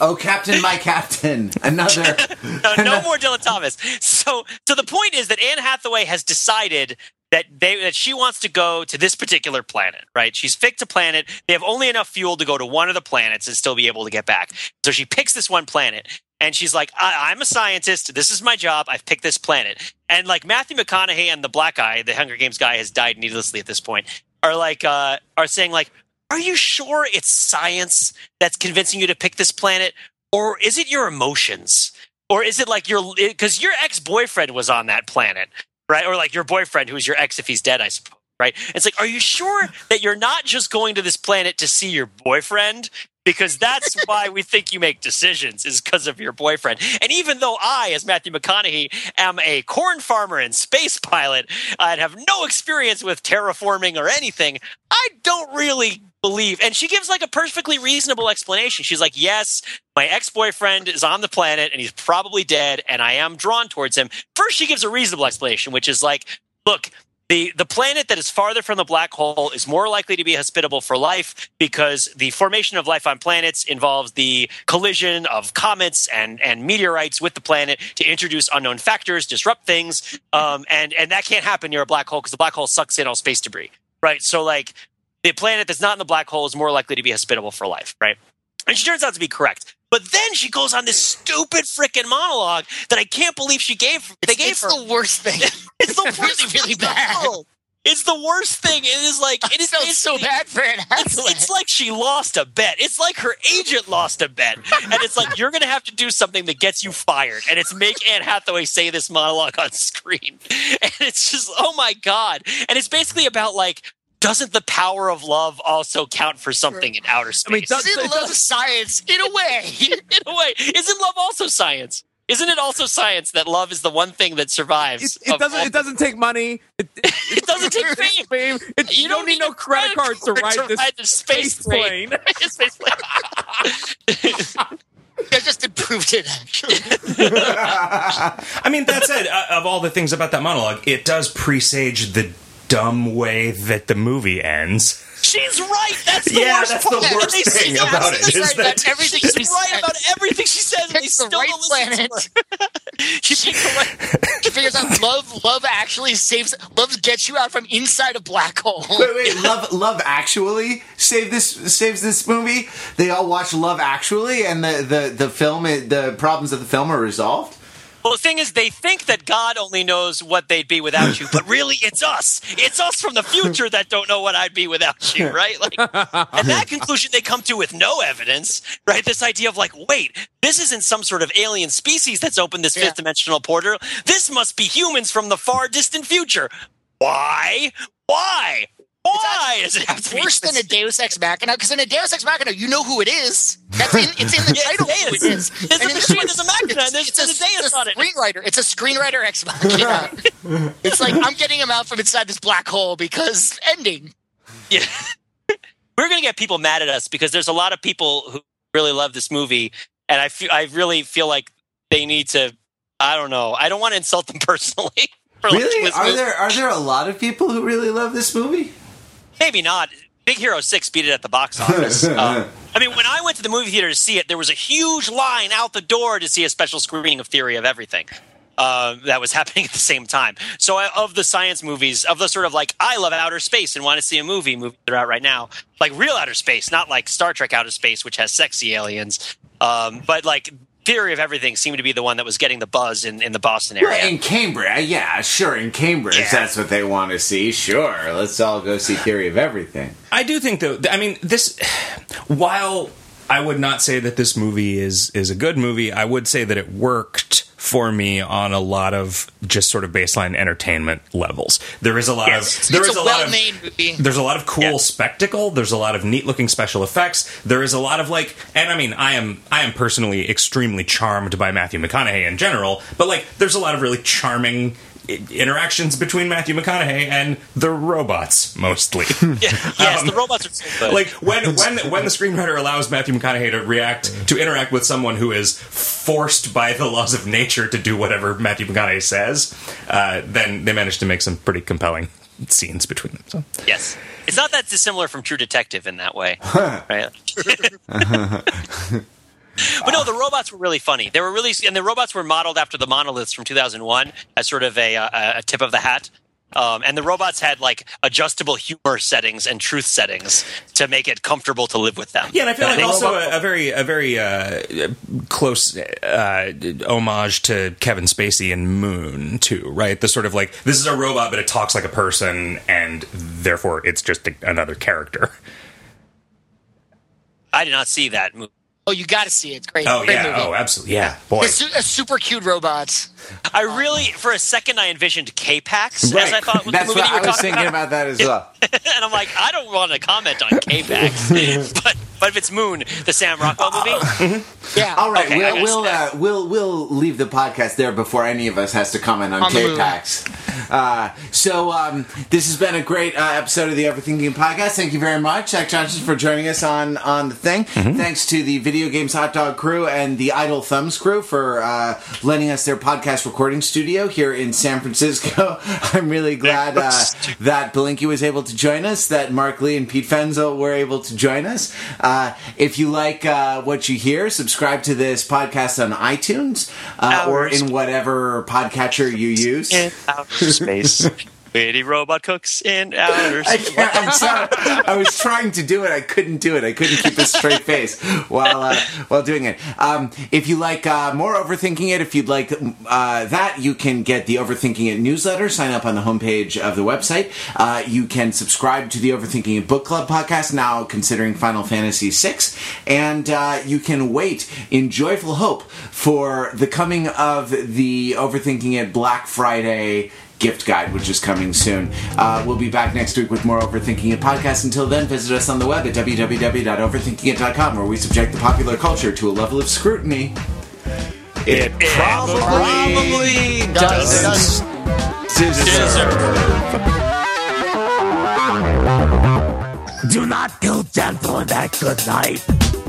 Oh, Captain, my Captain. Another. no, no more Dylan Thomas. So, so the point is that Anne Hathaway has decided that they that she wants to go to this particular planet. Right? She's picked a planet. They have only enough fuel to go to one of the planets and still be able to get back. So she picks this one planet. And she's like, I'm a scientist. This is my job. I've picked this planet. And like Matthew McConaughey and the black guy, the Hunger Games guy, has died needlessly at this point. Are like, uh, are saying like, are you sure it's science that's convincing you to pick this planet, or is it your emotions? or is it like your because your ex-boyfriend was on that planet right? Or like your boyfriend who's your ex if he's dead i suppose right? It's like are you sure that you're not just going to this planet to see your boyfriend because that's why we think you make decisions is because of your boyfriend. And even though i as matthew mcconaughey am a corn farmer and space pilot and have no experience with terraforming or anything i don't really believe and she gives like a perfectly reasonable explanation. She's like yes my ex-boyfriend is on the planet and he's probably dead and i am drawn towards him. First she gives a reasonable explanation which is like look the, the planet that is farther from the black hole is more likely to be hospitable for life because the formation of life on planets involves the collision of comets and, and meteorites with the planet to introduce unknown factors, disrupt things, um, and, and that can't happen near a black hole because the black hole sucks in all space debris, right? So, like, the planet that's not in the black hole is more likely to be hospitable for life, right? And she turns out to be correct. But then she goes on this stupid freaking monologue that I can't believe she gave. They gave it's her. the worst thing. It's the worst really, really bad. It's the worst thing. It is like it It is it's, so bad for Anne It's, Hathaway. it's like she lost a bet. It's like her agent lost a bet, and it's like you're going to have to do something that gets you fired, and it's make Anne Hathaway say this monologue on screen, and it's just oh my god, and it's basically about like. Doesn't the power of love also count for something in outer space? I mean, does- Isn't love science in a way? in a way, isn't love also science? Isn't it also science that love is the one thing that survives? It, it doesn't. It doesn't take money. It, it, It doesn't take fame. fame. It- you, don't need no credit cards to ride this the space, space plane. plane. space plane. I just improved it. Actually, I mean, that said, uh, of all the things about that monologue, it does presage the dumb way that the movie ends. She's right. That's the Yeah, worst that's the worst thing that. about it, She's right that- about everything She's she's right about everything she says. and they picks the still right don't planet. She picks the right. She figures out love. Love actually saves. Love gets you out from inside a black hole. Wait, wait, Love, Love Actually save this saves this movie. They all watch Love Actually, and the the the film, the problems of the film are resolved. Well, the thing is, they think that God only knows what they'd be without you, but really, it's us. It's us from the future that don't know what I'd be without you, right? Like, and that conclusion they come to with no evidence, right? This idea of like, wait, this isn't some sort of alien species that's opened this Yeah. fifth dimensional portal. This must be humans from the far distant future. Why? Why? Why does it have to be Worse than a Deus Ex Machina, because in a Deus Ex Machina, you know who it is. That's in, it's in the Yeah, title. it's Who it Deus. is. There's And a this machine, one, there's a Machina, and there's- it's a, a Deus a on it. screenwriter. It's a screenwriter Ex Machina. it's like I'm getting him out from inside this black hole because ending. Yeah. We're going to get people mad at us because there's a lot of people who really love this movie, and I feel, I really feel like they need to. I don't know. I don't want to insult them personally. Really? Are movie. there are there a lot of people who really love this movie? Maybe not. Big Hero Six beat it at the box office. Um, I mean, when I went to the movie theater to see it, there was a huge line out the door to see a special screening of Theory of Everything. Uh, that was happening at the same time. So, I, of the science movies, of the sort of like I love outer space and want to see a movie, movies that are out right now, like real outer space, not like Star Trek outer space, which has sexy aliens, um, but like Theory of Everything seemed to be the one that was getting the buzz in, in the Boston area. Right, in Cambridge, yeah, sure. In Cambridge, Yeah. that's what they want to see. Sure, let's all go see Theory of Everything. I do think though. I mean, this. While I would not say that this movie is is a good movie, I would say that it worked for me on a lot of just sort of baseline entertainment levels. There is a lot Yes. of there it's is a, a lot of movie. there's a lot of cool Yeah. spectacle there's a lot of neat looking special effects there is a lot of like and i mean i am i am personally extremely charmed by matthew mcconaughey in general but like there's a lot of really charming interactions between matthew mcconaughey and the robots mostly Yeah, yes, the robots are so good. like when when when the screenwriter allows Matthew McConaughey to react to interact with someone who is forced by the laws of nature to do whatever Matthew McConaughey says, uh, then they manage to make some pretty compelling scenes between them. So Yes. It's not that dissimilar from True Detective in that way. right? But no, the robots were really funny. They were really, and the robots were modeled after the monoliths from 2001 as sort of a, a, a tip of the hat. Um, and the robots had like adjustable humor settings and truth settings to make it comfortable to live with them. yeah, and I feel like also a, a very a very uh, close uh, homage to Kevin Spacey and Moon too, right? The sort of like this is a robot, but it talks like a person, and therefore it's just a, another character. I did not see that movie. Oh, you got to see it. It's great. Oh great yeah, movie. oh absolutely, yeah, boy. It's su- a super cute robot. I really, for a second, I envisioned K-Pax as I thought was That's the movie what you were I was thinking about. about that as well. and I'm like, I don't want to comment on K-Pax, but but if it's Moon, the Sam Rockwell movie, Yeah. All right, Okay, we'll we'll, uh, we'll we'll leave the podcast there before any of us has to comment on, On. K-Pax. Uh, so um, this has been a great uh, episode of the Overthinking podcast. Thank you very much, Zach Johnson, for joining us on on the thing. Thanks to the Video Games Hot Dog crew and the Idle Thumbs crew for uh, lending us their podcast recording studio here in San Francisco. I'm really glad uh, that Belinkie was able to join us, that Mark Lee and Pete Fenzel were able to join us. Uh, if you like uh, what you hear, subscribe to this podcast on iTunes uh, or in whatever podcatcher you use. in outer space, witty robot cooks in outer I, space. can't, I'm sorry. I was trying to do it. I couldn't do it. I couldn't keep a straight face while uh, while doing it. Um, if you like uh, more overthinking it, if you'd like uh, that, you can get the Overthinking It newsletter. Sign up on the homepage of the website. Uh, you can subscribe to the Overthinking It book club podcast. Now considering Final Fantasy VI, and uh, you can wait in joyful hope for the coming of the Overthinking It Black Friday gift guide, which is coming soon. Uh, we'll be back next week with more Overthinking It podcast. Until then, visit us on the web at www.overthinkingit.com, where we subject the popular culture to a level of scrutiny. It Probably doesn't. Scissors Do not kill gentlemen at good night.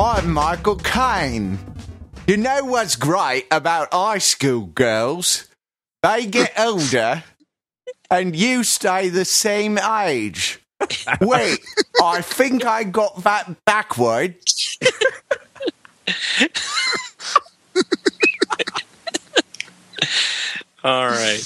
I'm Michael Caine. You know what's great about high school girls? They get older and you stay the same age. Wait, I think I got that backward. All right.